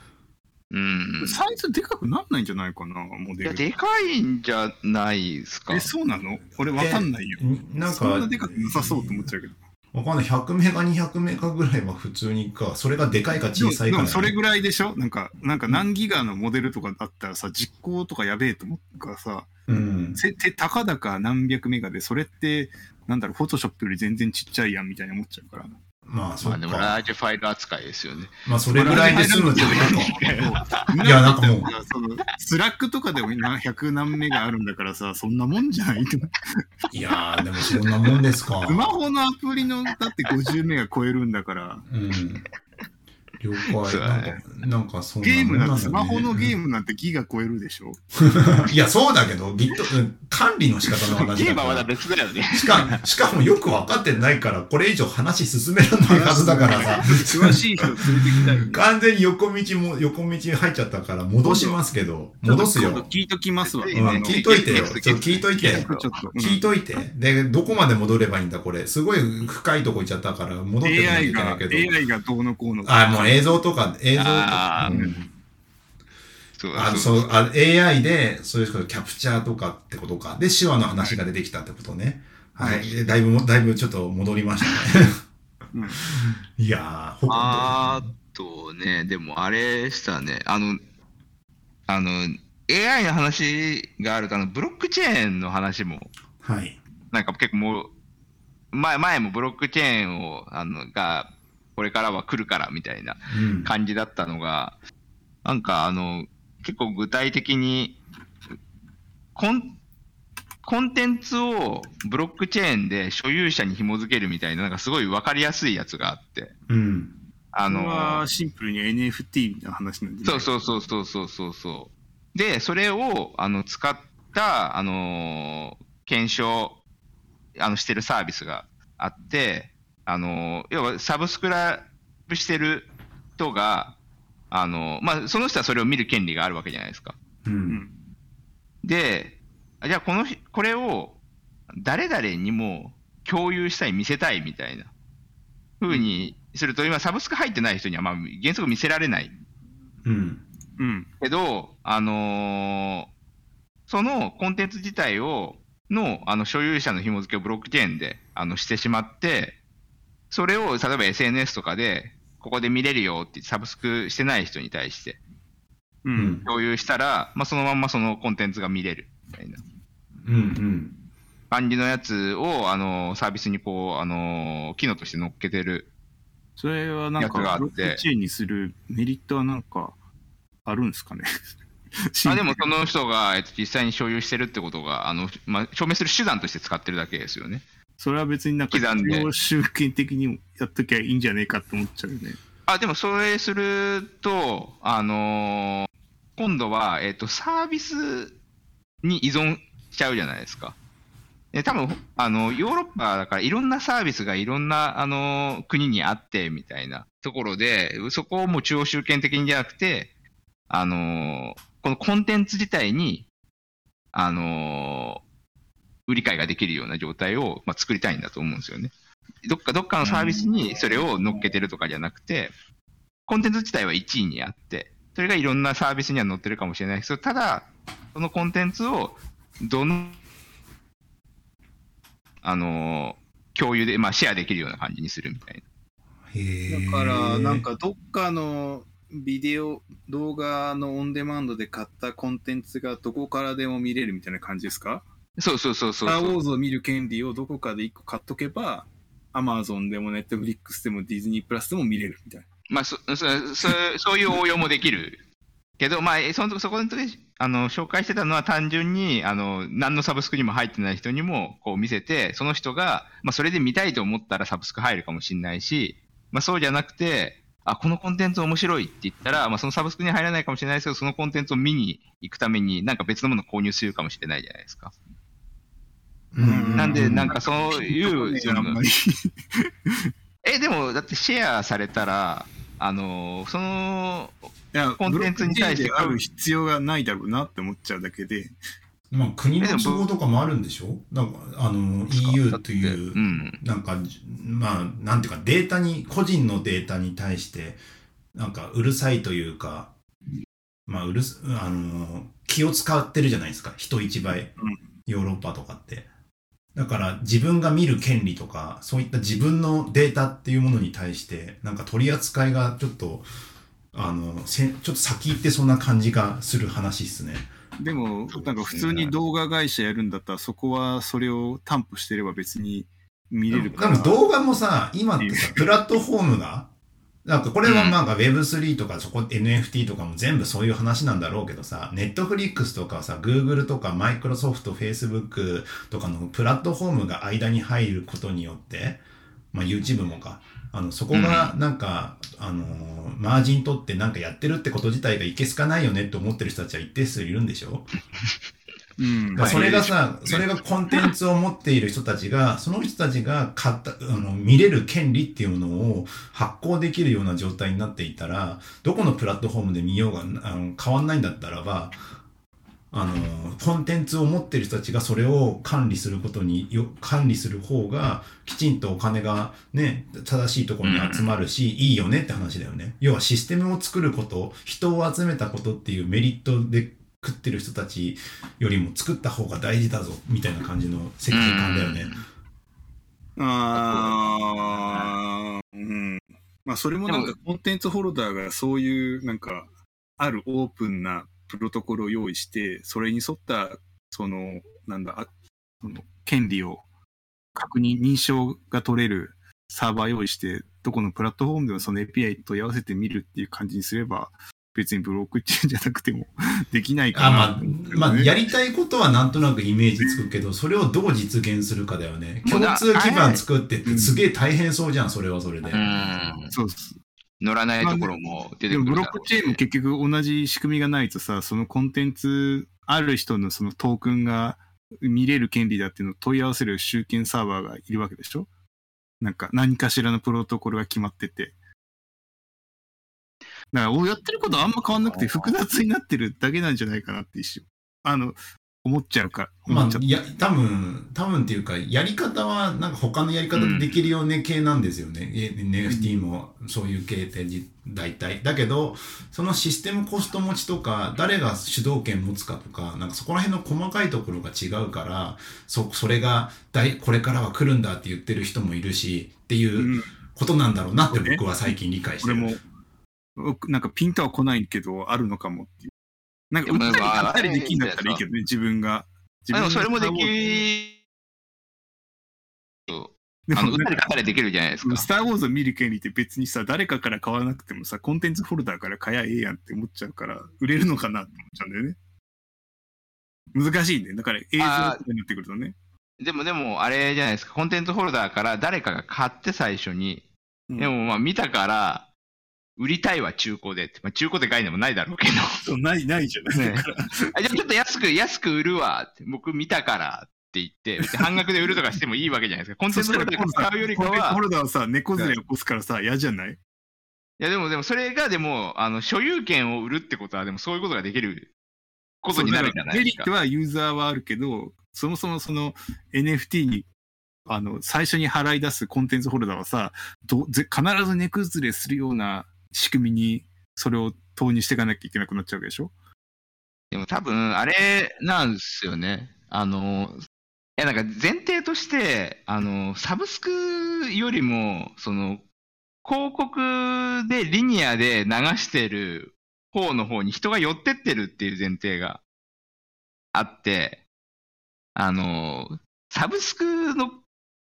うん。サイズでかくなんないんじゃないかな、モデいや、ル。でかいんじゃないですかえ、。そうなの？俺わかんないよ。んなんか、そんなでかくなさそうと思っちゃうけど。わかんない。100メガ、200メガぐらいは普通にか、それがでかいか小さいかねそれぐらいでしょ？なんか、なんか何ギガのモデルとかだったらさ、実行とかやべえと思うからさ、うん。せてたかだか何百メガで、それって、なんだろう、フォトショップより全然ちっちゃいやんみたいに思っちゃうから。まあ、そまあでも。 large file 扱いですよね。まあ、それぐらいで済むってなんか、いいやなんかもうその Slack とかでもな100何メガあるんだからさ、そんなもんじゃないいやー、でもそんなもんですか。スマホのアプリのだって50メガ超えるんだから、うん。了解。なんか、なんかそんなゲームなんて、スマホのゲームなんてギガ超えるでしょ いや、そうだけど、Git、うん管理の仕方の話だからゲームはまだ。別だよね。しか、しかもよく分かってないから、これ以上話進められないはずだからさ。詳しい人連れてきたいよね。完全に横道も、横道入っちゃったから戻しますけど、戻すよ。聞いときますわ。うん、聞いといてよ。ちょっと聞いといて。聞いといて。で、どこまで戻ればいいんだ、これ。すごい深いとこ行っちゃったから、戻ってこなきゃい AI が、けないけど。AI がどうのこうの。あ、もう映像とか、映像とか。あーうんそうあそうそうあ AI で、そういうことキャプチャーとかってことか。で、手話の話が出てきたってことね。はい。だいぶも、だいぶちょっと戻りましたね。うん いやー、ほあとね、でもあれしたね、あの、あの、AI の話があると、あの、ブロックチェーンの話も、はい。なんか結構もう、前、前もブロックチェーンを、あの、が、これからは来るからみたいなうん。感じだったのが、なんかあの、結構具体的に、コン、コンテンツをブロックチェーンで所有者に紐付けるみたいな、なんかすごいわかりやすいやつがあって、うん。あのこれはシンプルに NFT みたいな話なんで。そうそうそうそうそうそうそう。で、それをあの使った、あのー検証あのしてるサービスがあって、あのー要はサブスクライブしてる人が、あのーまあ、その人はそれを見る権利があるわけじゃないですか。う。うんん。で、あじゃあこの日、これを誰々にも共有したい、見せたいみたいな風にすると、今サブスク入ってない人にはまあ原則見せられないうん。うん。けど、あのーそのコンテンツ自体を、の、あの、所有者の紐付けをブロックチェーンで、あの、してしまって、それを、例えば SNS とかで、ここで見れるよってサブスクしてない人に対してう。うんん。共有したら、まあ、そのまんまそのコンテンツが見れるみたいなうん。うん。感じのやつを、あの、サービスにこう、あの、機能として乗っけてる。それはなんか、ブロックチェーンにするメリットはなんか、あるんですかね？あでも、その人がえっと実際に所有してるってことが、あの、まあ、証明する手段として使ってるだけですよね。それは別になんか、刻んで企業集権的にやっときゃいいんじゃねえかって思っちゃうよね。あ、でもそれすると、あのー今度は、えっ、と、サービスに依存しちゃうじゃないですか。で多分あのヨーロッパだからいろんなサービスがいろんなあの国にあってみたいなところで、そこをもう中央集権的にじゃなくて、あのこのコンテンツ自体に、あの売り買いができるような状態を、まあ、作りたいんだと思うんですよね。どっかどっかのサービスにそれを乗っけてるとかじゃなくて、コンテンツ自体は1位にあって、それがいろんなサービスには載ってるかもしれないですけど、ただ、そのコンテンツをどの、あの共有で、まあ、シェアできるような感じにするみたいな。だから、なんかどっかのビデオ、動画のオンデマンドで買ったコンテンツがどこからでも見れるみたいな感じですか？そうそうそうそうスター・ウォそう。ーズを見る権利をどこかで1個買っとけば、アマゾンでもネットフリックスでもディズニープラスでも見れるみたいな。まあ、そそそそういう応用もできる。けど、まあ、そのそこの時あの紹介してたのは単純にあの何のサブスクにも入ってない人にもこう見せて、その人が、まあ、それで見たいと思ったらサブスク入るかもしれないし、まあ、そうじゃなくて、あ、このコンテンツ面白いって言ったら、まあ、そのサブスクに入らないかもしれないですけど、そのコンテンツを見に行くために、なんか別のものを購入するかもしれないじゃないですか。うん。なんで、なんかそういう。え、でも、だってシェアされたら、あのその、いや、コンテンツに対して。ある必要がないだろうなって思っちゃうだけで、まあ、国の都合とかもあるんでしょ？なんか、あの、EU というう、ん。なんか、まあ、なんていうか、データに、個人のデータに対して、なんか、うるさいというか、まあ、うるす、あの、気を使ってるじゃないですか、人一倍、ヨーロッパとかって。だから、自分が見る権利とか、そういった自分のデータっていうものに対して、なんか取り扱いがちょっと、あの、せちょっと先行ってそんな感じがする話っすね。でも、なんか普通に動画会社やるんだったら、そこはそれを担保してれば別に見れるでから。も動画もさ、今ってさ、プラットフォームが、なんかこれはなんか Web3 とかそこ NFT とかも全部そういう話なんだろうけどさ、Netflix とかさ、Google とか Microsoft、Facebook とかのプラットフォームが間に入ることによって、まあ YouTube もか、あの、そこがなんか、あのーマージン取ってなんかやってるってこと自体がいけすかないよねって思ってる人たちは一定数いるんでしょ？うん。それがさ、それがコンテンツを持っている人たちが、その人たちが買った、あの、見れる権利っていうものを発行できるような状態になっていたら、どこのプラットフォームで見ようが、あの、変わんないんだったらば、あの、コンテンツを持っている人たちがそれを管理することによ、管理する方が、きちんとお金がね、正しいところに集まるし、いいよねって話だよね。要はシステムを作ること、人を集めたことっていうメリットで食ってる人たちよりも作った方が大事だぞ、みたいな感じの世界観だよね。あーうん。まあ、それもなんかコンテンツホルダーがそういう、なんか、あるオープンなプロトコルを用意して、それに沿った、その、なんだ、あその権利を確認、認証が取れるサーバー用意して、どこのプラットフォームでもその API と合わせて見るっていう感じにすれば、別にブロックチェーンじゃなくても できないかあ、なね、あ、まあ、やりたいことはなんとなくイメージつくけど、それをどう実現するかだよね。共通基盤作ってってうんすげえ大変そうじゃん、それはそれで。うん。そうです。乗らないところも出てでもブロックチェーンも結局同じ仕組みがないとさ、そのコンテンツ、ある人のそのトークンが見れる権利だっていうのを問い合わせる集権サーバーがいるわけでしょ？なんか何かしらのプロトコルが決まってて。だから、おやってることはあんま変わんなくて複雑になってるだけなんじゃないかなって一瞬。あの、思っちゃうから。まあや、多分、多分っていうか、やり方は、なんか他のやり方でできるよね系なんですよね。え NFT もそういう系ってじ大体。だけど、そのシステムコスト持ちとか、誰が主導権持つかとか、なんかそこら辺の細かいところが違うから、そ、それが大、これからは来るんだって言ってる人もいるし、っていううんことなんだろうなって僕は最近理解してる。俺も、僕なんかピンとは来ないけど、あるのかもっていう。なんか、売ったり買ったりまあできんだったらいいけどね、自分が。自でもそれもできでも売ったり買ったりできるじゃないですか。スター・ウォーズを見る権利って別にさ、誰かから買わなくてもさ、コンテンツフォルダーから買やええやんって思っちゃうから、売れるのかなって思っちゃうんだよね。難しいね。だから映像とかになってくるとね。でも、でも、あれじゃないですか。コンテンツホルダーから誰かが買って最初に、うんでもまあ見たから、売りたいは中古でって。まあ、中古って概念もないだろうけど。そうない、ないじゃない。ねあじゃあちょっと安く、安く売るわって。僕見たから。言って、別に半額で売るとかしてもいいわけじゃないですか。コンテンツホルダー買うよりかはホ、ルダーをさ、猫背で起こすからさ、嫌じゃない？いやでも、でもそれがでも、あの、所有権を売るってことは、でもそういうことができることになるじゃないですかメリット。はユーザーはあるけど、そもそもその NFT に、あの、最初に払い出すコンテンツホルダーはさ、どぜ必ず値崩れするような仕組みにそれを投入していかなきゃいけなくなっちゃうわけでしょ？でも多分、あれなんですよね。あの、いやなんか前提として、あの、サブスクよりも、その、広告でリニアで流してる方の方に人が寄ってってるっていう前提があって、あの、サブスクの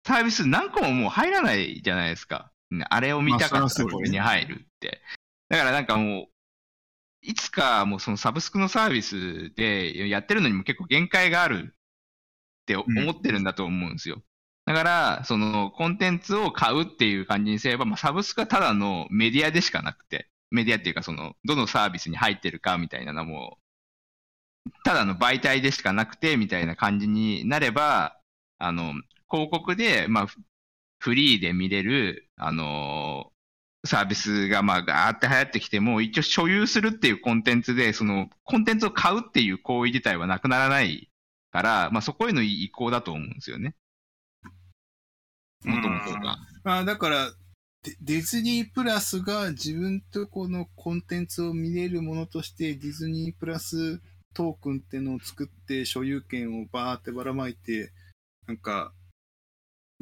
サービス何個ももう入らないじゃないですか。あれを見たかったらこれに入るって。だからなんかもう、いつかもうそのサブスクのサービスでやってるのにも結構限界があるって思ってるんだと思うんですよ。だから、そのコンテンツを買うっていう感じにすれば、まあ、サブスクはただのメディアでしかなくて、メディアっていうかその、どのサービスに入ってるかみたいなのも、ただの媒体でしかなくてみたいな感じになれば、あの、広告で、まあ、フフリーで見れる、あのサービスがまあガーって流行ってきても、一応所有するっていうコンテンツで、そのコンテンツを買うっていう行為自体はなくならないから、まあそこへの移行だと思うんですよね。もともとが。あだからデ、ディズニープラスが自分とこのコンテンツを見れるものとして、ディズニープラストークンってのを作って、所有権をバーってばらまいて、なんか、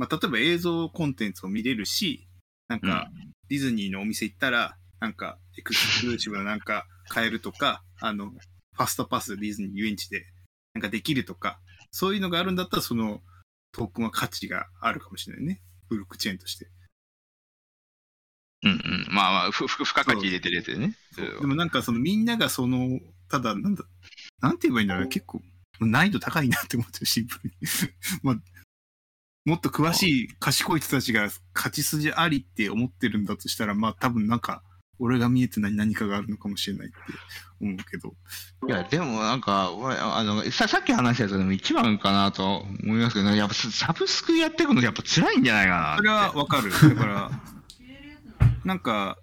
まあ、例えば映像コンテンツを見れるし、なんか、ディズニーのお店行ったら、なんか、エクスクルーシブななんか買えるとか、あの、ファストパスディズニー遊園地でなんかできるとか、そういうのがあるんだったら、そのトークンは価値があるかもしれないね。ブロックチェーンとして。うんうん。まあまあ、ふふ付加価値入れてるやつでね。でもなんかそのみんながその、ただなんだ、なんて言えばいいんだろうね。結構難易度高いなって思ってる、シンプルに。まあ、もっと詳しい賢い人たちが勝ち筋ありって思ってるんだとしたら、まあ多分なんか、俺が見えてない何かがあるのかもしれないって思うけど。いや、でもなんか、俺、あの、ささっき話したやつでも一番かなと思いますけど、やっぱサブスクやっていくのやっぱ辛いんじゃないかな。それはわかる。だから、なんか、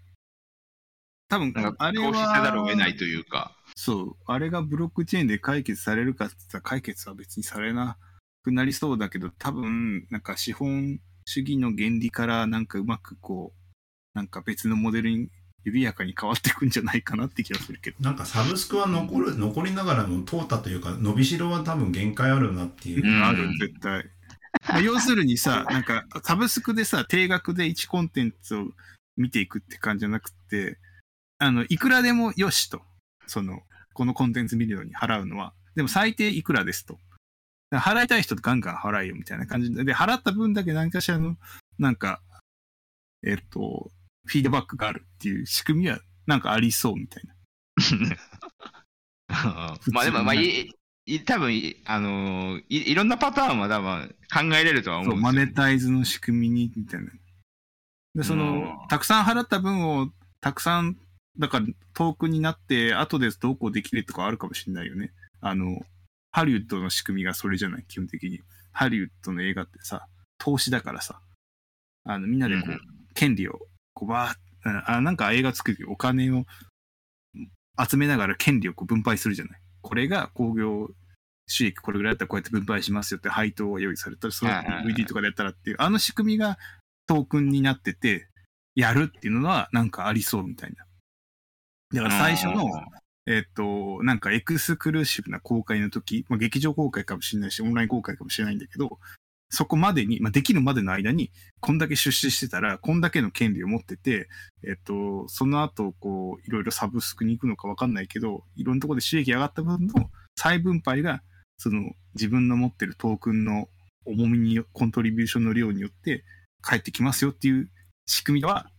多分あれは、投資せざるを得ないというか。そう、あれがブロックチェーンで解決されるかって言ったら解決は別にされなくなりそうだけど、多分、なんか資本主義の原理からなんかうまくこう、なんか別のモデルに緩やかに変わっていくんじゃないかなって気がするけど。なんかサブスクは残る残りながらも淘汰というか伸びしろは多分限界あるなっていう、うんある、絶対。まあ要するにさ、なんかサブスクでさ、定額で1コンテンツを見ていくって感じじゃなくて、あの、いくらでもよしと。その、このコンテンツ見るのに払うのは。でも最低いくらですと。払いたい人ガンガン払えよみたいな感じで、で、払った分だけ何かしらの、なんか、えっと、フィードバックがあるっていう仕組みは、なんかありそうみたいな。まあでも、まあ、い、い多分いあのーい、いろんなパターンは多分考えれるとは思そうう、んですよ。マネタイズの仕組みに、みたいな。で、その、たくさん払った分を、たくさん、だから、トークンになって、後でどうこうできるとかあるかもしれないよね。あの、ハリウッドの仕組みがそれじゃない、基本的に。ハリウッドの映画ってさ、投資だからさ、あの、みんなでこう、うん権利を、こう、ばあ、なんか映画作る時お金を集めながら権利をこう分配するじゃない。これが工業収益これぐらいだったらこうやって分配しますよって配当が用意されたら、そのはいはいはい VD とかでやったらっていう、あの仕組みがトークンになってて、やるっていうのはなんかありそうみたいな。だから最初の、えっと、なんかエクスクルーシブな公開の時、まあ、劇場公開かもしれないし、オンライン公開かもしれないんだけど、そこまでに、まあ、できるまでの間に、こんだけ出資してたら、こんだけの権利を持ってて、えっと、その後、こう、いろいろサブスクに行くのかわかんないけど、いろんなところで収益上がった分の再分配が、その、自分の持ってるトークンの重みに、コントリビューションの量によって返ってきますよっていう仕組みは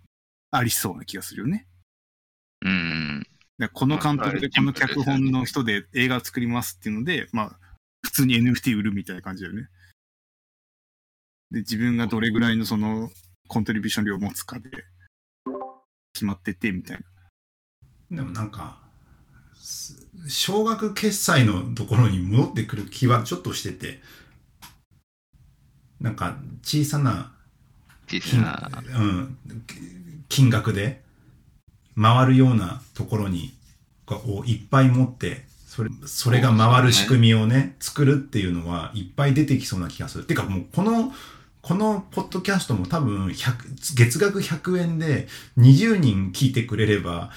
ありそうな気がするよね。うん。でこの監督でこの脚本の人で映画作りますっていうので、まあ、普通に NFT 売るみたいな感じだよね。で、自分がどれぐらいのそのコントリビューション量を持つかで決まっててみたいな。でもなんかす少額決済のところに戻ってくる気はちょっとしててなんか小さな小さ金,、な。うん、金額で回るようなところにをいっぱい持ってそれそれが回る仕組みをね作るっていうのはいっぱい出てきそうな気がする。てかもうこのこのポッドキャストも多分月額100円で20人聞いてくれれば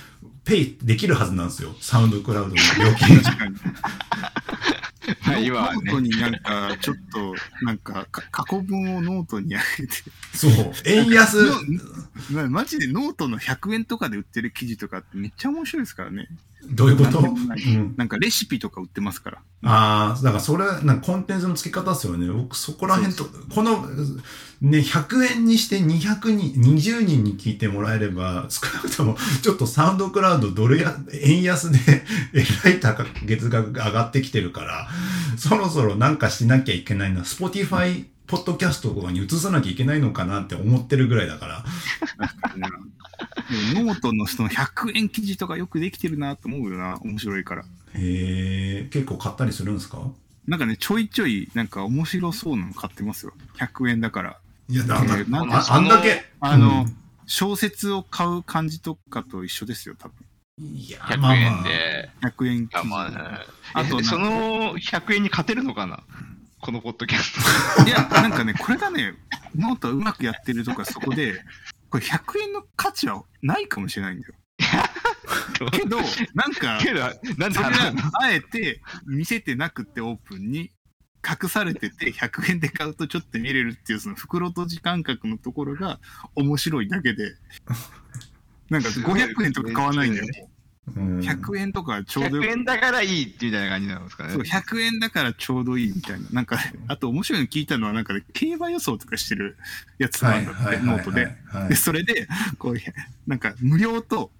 ペイできるはずなんですよ。 SoundCloud の料金 が。確かに。まあ今はねノートになんか、ちょっと、なんか、か過去文をノートに上げて、そう。円安。まマジでノートの100円とかで売ってる記事とかってめっちゃ面白いですからね。どういうこと、なんかレシピとか売ってますから。ああ、だからそれ、なんかコンテンツの付け方ですよね。僕そこら辺と、この、ね、100円にして200人、20人に聞いてもらえれば、少なくとも、ちょっと SoundCloud ドルや、円安で、えらい高く月額が上がってきてるから、そろそろなんかしなきゃいけないな。Spotify、ポッドキャストとかに移さなきゃいけないのかなって思ってるぐらいだから。ノートのその100円記事とかよくできてるなと思うよな。面白いから。へえ、結構買ったりするんですか？なんかね、ちょいちょい、なんか面白そうなの買ってますよ。100円だから。いや、だだえーなんああんだけ。あの、うん小説を買う感じとかと一緒ですよ、多分。いや、100円で。100円記いや事。まあ、あとえその100円に勝てるのかなこのポッドキャスいや、なんかね、これがね、ノートうまくやってるとかそこで、これ100円の価値はないかもしれないんだよ。ト。けど、なんか、けど、なんあえて見せてなくてオープンに隠されてて100円で買うとちょっと見れるっていうその袋閉じ感覚のところが面白いだけで、なんか500円とか買わないんだよ。うん100円とかちょうど100よ円だからいいってみたいな感じなんですかねそう、。100円だからちょうどいいみたいな。なんか、あと面白いの聞いたのは、なんかね、競馬予想とかしてるやつなんだって、ノートで。はいで、それで、こう、なんか、無料と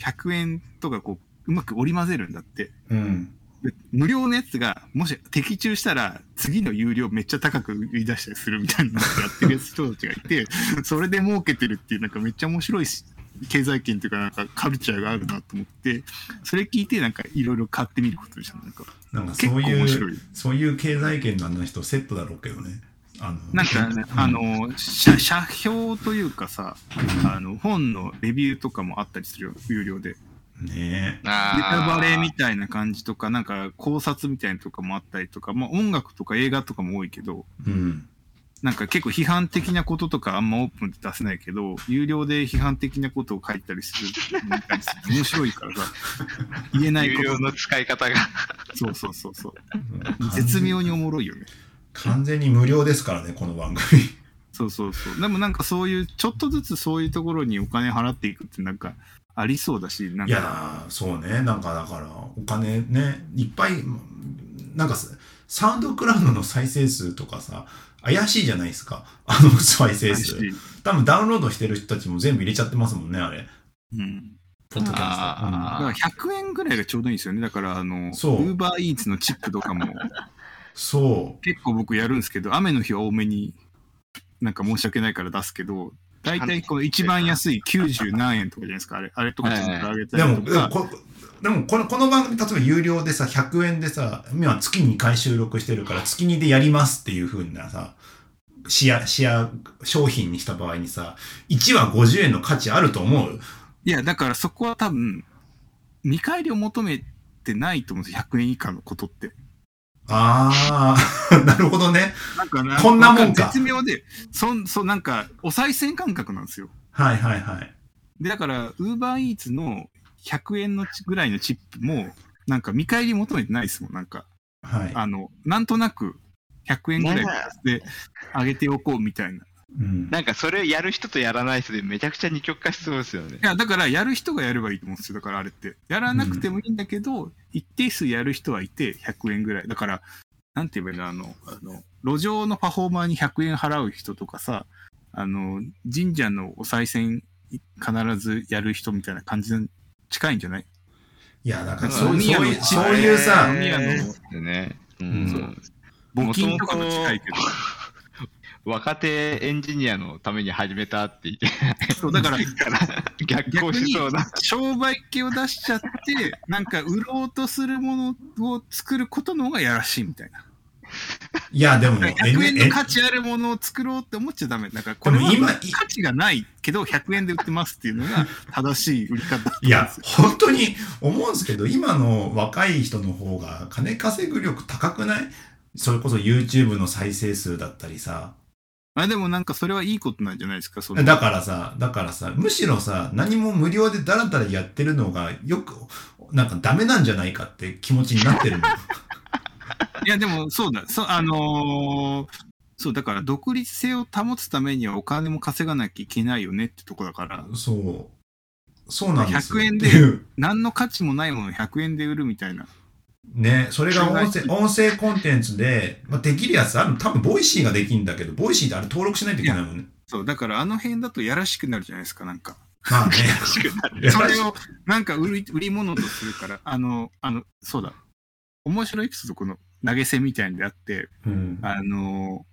100円とか、こう、うまく織り交ぜるんだって。うん。で無料のやつが、もし的中したら、次の有料めっちゃ高く売り出したりするみたいなのをやってる人たちがいて、それで儲けてるっていう、なんかめっちゃ面白いし経済圏というか、なんかカルチャーがあるなと思って、それ聞いて、なんかいろいろ買ってみることでした。なんか、なんかそういう面白い。、そういう経済圏のあの人セットだろうけどね。あの、なんか、ね、あの、写写表というかさ、あの、本のレビューとかもあったりするよ、有料で。ねあーネタバレみたいな感じとか、なんか考察みたいなのとかもあったりとか、まあ音楽とか映画とかも多いけど、うん。なんか結構批判的なこととかあんまオープンで出せないけど、有料で批判的なことを書いたりする、見たりする面白いからさ、言えない有こと。料の使い方が。そうそうそうそう。絶妙におもろいよね。完全に無料ですからね、この番組。そうそうそう。でもなんかそういう、ちょっとずつそういうところにお金払っていくってなんかありそうだし、なんいか、やー、そうね。なんかだから、お金ね、いっぱい、なんかさサウンドクラウドの再生数とかさ、怪しいじゃないですか。あの再生数。多分ダウンロードしてる人たちも全部入れちゃってますもんね、あれ。うん。ポッドキャスト。あだから100円ぐらいがちょうどいいんですよね。だから、あの、ウそうーバーイーツのチップとかも そ結構僕やるんですけど、雨の日は多めに、なんか申し訳ないから出すけど、大体この一番安い90何円とかじゃないですか、あれ、あれとかちょっと上げう。でも、たりとか。でもこでもこのこの番組、例えば有料でさ、100円でさ、今月2回収録してるから、月2でやりますっていう風なさ、シェア、シェア商品にした場合にさ、1は50円の価値あると思う？いや、だからそこは多分、見返りを求めてないと思うんですよ、100円以下のことって。ああ、なるほどね。なんかなこんなもんか絶妙で、そん、そう、なんか、お賽銭感覚なんですよ。はいはいはい。で、だから、ウーバーイーツの100円のちぐらいのチップも、なんか見返り求めてないですもん、なんか。はい。あの、なんとなく100円ぐらいで上げておこうみたいな。いうん、なんかそれやる人とやらない人でめちゃくちゃ二極化しそうですよね。や、だからやる人がやればいいと思うんですよ。だからあれって。やらなくてもいいんだけど、一定数やる人はいて100円ぐらい。だから、なんて言えばいいの？あの、あの、路上のパフォーマーに100円払う人とかさ、あの、神社のお賽銭必ずやる人みたいな感じに近いんじゃない？いや、だからうんそういう、そういう、さ、ね。うんそう募金とかも近いけど。若手エンジニアのために始めたって言って、そう、だから、逆行しそうな。商売系を出しちゃって、なんか売ろうとするものを作ることの方がやらしいみたいな。いや、でも、100円の価値あるものを作ろうって思っちゃダメ。だからこれ今価値がないけど100円で売ってますっていうのが正しい売り方いや本当に思うんですけど、今の若い人の方が金稼ぐ力高くない？それこそ YouTube の再生数だったりさ。あでもなんかそれはいいことなんじゃないですか？そのだからさ、だからさ、むしろさ、何も無料でダラダラやってるのがよく、なんかダメなんじゃないかって気持ちになってるの。いやでもそうだ、そうあのーそうだから独立性を保つためにはお金も稼がなきゃいけないよねってとこだから、そう。そうなんですよ。100円で何の価値もないものを100円で売るみたいな。ね、それが音声音声コンテンツで、まあ、できるやつある多分 Voicy ができるんだけど、 Voicy であれ登録しないといけないもんね。そう、だからあの辺だとやらしくなるじゃないですか、なんか。まあね。それをなんか売り売り物とするから、あの、あの、そうだ。面白いエピソード、この投げ銭みたいにであって、うん、あの、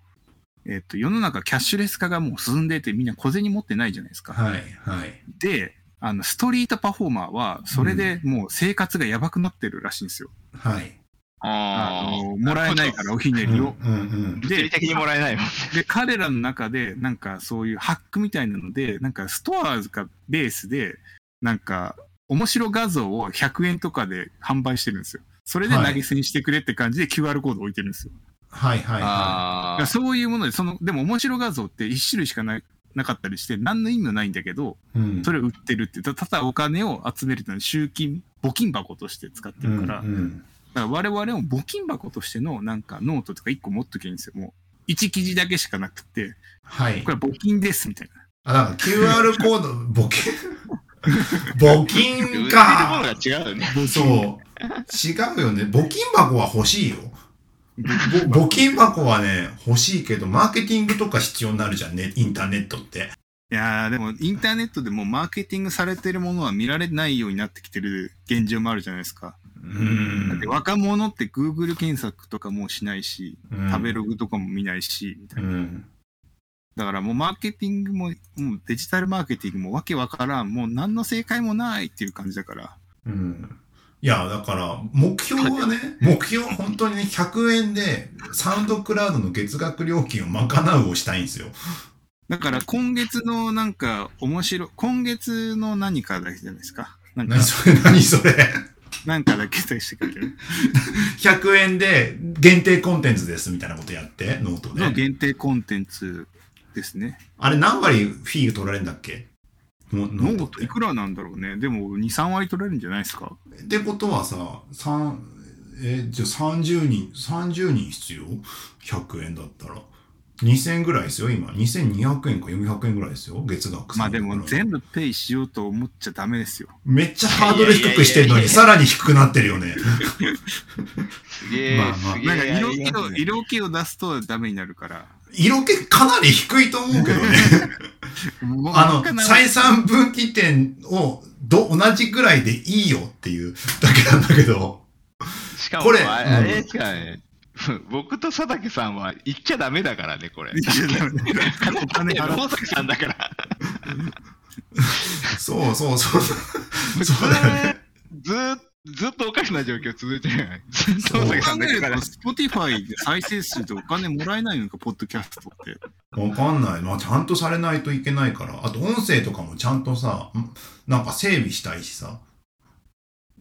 えっと、世の中キャッシュレス化がもう進んでてみんな小銭持ってないじゃないですか。はい、はい。で、あの、ストリートパフォーマーは、それでもう生活がやばくなってるらしいんですよ。はい。ああの、もらえないからおひねりを。うんうん物理で、的にもらえないもん。で、彼らの中で、なんかそういうハックみたいなので、なんかストアがベースで、なんか面白画像を100円とかで販売してるんですよ。それで投げ銭してくれって感じで QR コード置いてるんですよ。はいはいはだあからそういうもので、その、でも面白画像って1種類しかないなかったりして、何の意味もないんだけど、い。うんそれを売ってるって、たただお金を集めるというのは集金、募金箱として使ってるから、うんうんだから我々も募金箱としてのなんかノートとか1個持っときゃいいんですよ。もう、1記事だけしかなくて、はいこ。れは募金ですみたいな。あ、だから QR コード、募金？募金売ってるものか。が違うよね。そう。違うよね。募金箱は欲しいよ。ぼ募金箱はね、欲しいけど、マーケティングとか必要になるじゃんね、インターネットって。いやーでもインターネットでもマーケティングされてるものは見られないようになってきてる現状もあるじゃないですか。うだってん。若者って Google 検索とかもうしないし、うん食べログとかも見ないし、みたいな。うん。だからもうマーケティングも、もうデジタルマーケティングもわけわからん、もう何の正解もないっていう感じだから。うん。いや、だから、目標はね、目標は本当にね、100円で、サウンドクラウドの月額料金を賄うをしたいんですよ。だから今月のなんか面白い、今月の何かだけじゃないですか。なんか何、それ、何それ。なんかだけとしてくれる。100円で限定コンテンツですみたいなことやって、ノートので。限定コンテンツですね。あれ何割フィー取られるんだっけ？ノーートいくらなんだろうね。でも2、3割取られるんじゃないですか？ってことはさ、三えーじゃあ30人、30人必要 ?100 円だったら。2000円ぐらいですよ、今。2200円か400円ぐらいですよ、月額。まあでも全部。部ペイしようと思っちゃダメですよ。めっちゃハードル低くしてんのに、さらに低くなってるよね。すげえ、まあまあなんか色気を、色気を出すとダメになるから。色気かなり低いと思うけどね。あの、採算分岐点をど同じぐらいでいいよっていうだけなんだけど。しかも、これあれですかね、僕と佐竹さんは言っちゃダメだからね、これ。お金払っ大 崎さんだから。そうそうそう。そうだよね。ずーっずっとおかしな状況続いてるじゃない。ずっとそう大崎さんだから。Spotify で再生数でお金もらえないのか、ポッドキャストって。わかんない。まあ、ちゃんとされないといけないから。あと、音声とかもちゃんとさ、んなんか整備したいしさ。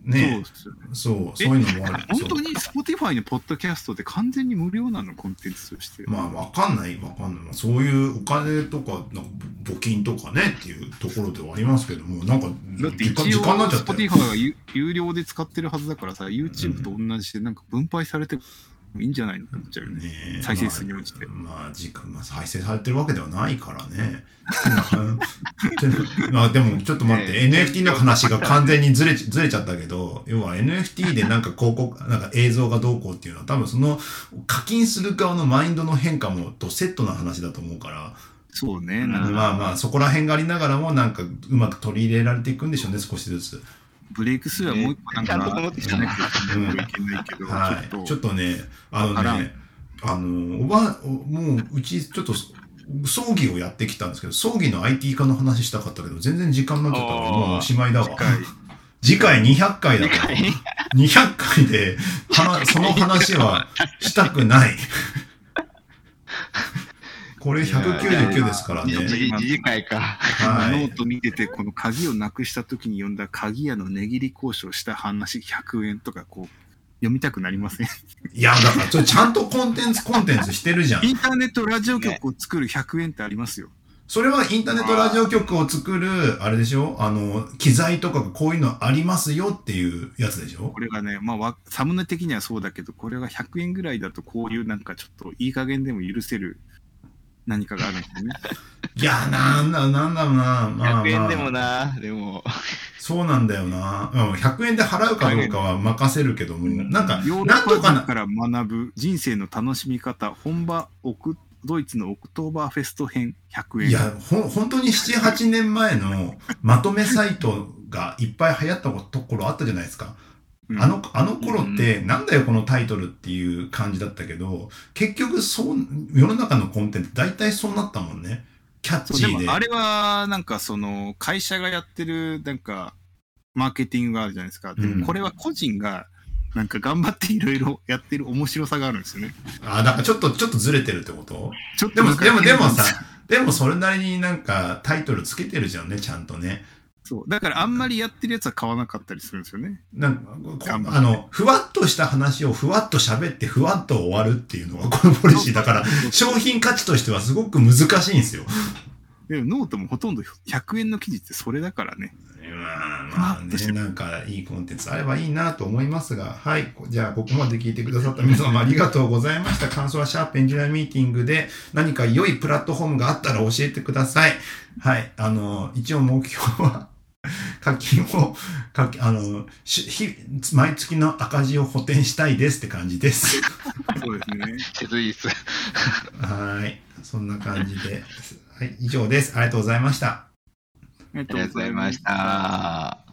ねそうね。そう、そういうのもある。本当に Spotify のポッドキャストって完全に無料なの？コンテンツとして。まあ、わかんない、わかんない。まあそういうお金とか、なんか募金とかねっていうところではありますけども、なんか、だって時間一応時間になっちゃったよ。Spotify は有有料で使ってるはずだからさ、YouTube と同じでなんか分配されてもいいんじゃないのって思っちゃうよね。ねえ再生数に応じてまあ、まあ、時間、まあ、再生されてるわけではないからね。まあでもちょっと待って、NFT の話が完全にずれちずれちゃったけど、要は NFT でなんか広告、なんか映像がどうこうっていうのは多分その課金する側のマインドの変化もとセットな話だと思うから、そうね。まあまあそこら辺がありながらもなんかうまく取り入れられていくんでしょうね、少しずつ。ブレイクスルーはもう一個なんか、ちゃんと思ってきたね。うん。いけないけど、はい。ちょっとちょっとね、あのね、あの、おば、おもう、うち、ちょっと、葬儀をやってきたんですけど、葬儀の IT 化の話したかったけど、全然時間になっちゃったから、もうおしまいだわ。次回次回200回だから、200回で、その話はしたくない。これ199ですからね。次次回か。はい。ノート見てて、この鍵をなくした時に読んだ鍵屋の値切り交渉した話100円とか、こう、読みたくなりません？いや、だから、それちゃんとコンテンツ、コンテンツしてるじゃん。インターネットラジオ局を作る100円ってありますよ。それはインターネットラジオ局を作る、あれでしょ？あの、機材とかがこういうのありますよっていうやつでしょ？これがね、まあわ、サムネ的にはそうだけど、これが100円ぐらいだと、こういうなんかちょっといい加減でも許せる何かがあるんですよね。いや、なんだ、なんだろうな。まあ、まあ、100円でもな、でも。そうなんだよな。うん、100円で払うかどうかは任せるけども、なんか、なんとかな、から学ぶ人生の楽しみ方、本場オクドイツのオクトーバーフェスト編100円。いや、ほん、本当に7、8年前のまとめサイトがいっぱい流行ったところあったじゃないですか。うんあの、あの頃って、なんだよこのタイトルっていう感じだったけど、結局そう、世の中のコンテンツ大体そうなったもんね。キャッチーで。でもあれはなんかその会社がやってるなんかマーケティングがあるじゃないですか。でうんもこれは個人がなんか頑張っていろいろやってる面白さがあるんですよね。あ、だからちょっと、ちょっとずれてるってこと？ちょっでも、となんかでも、でもさ、でもそれなりになんかタイトルつけてるじゃんね、ちゃんとね。そう。だからあんまりやってるやつは買わなかったりするんですよね。なんかあの、ふわっとした話をふわっと喋ってふわっと終わるっていうのがこのポリシーだから、商品価値としてはすごく難しいんですよ。でもノートもほとんど100円の記事ってそれだからね。まあ、まあね、なんかいいコンテンツあればいいなと思いますが、はい。じゃあ、ここまで聞いてくださった皆様ありがとうございました。感想はシャープエンジニアミーティングで何か良いプラットフォームがあったら教えてください。はい。あの、一応目標は、課金を、課金あの、し日毎月の赤字を補填したいですって感じです。そうですね。切実。はい。そんな感じで。はい。以上です。ありがとうございました。ありがとうございました。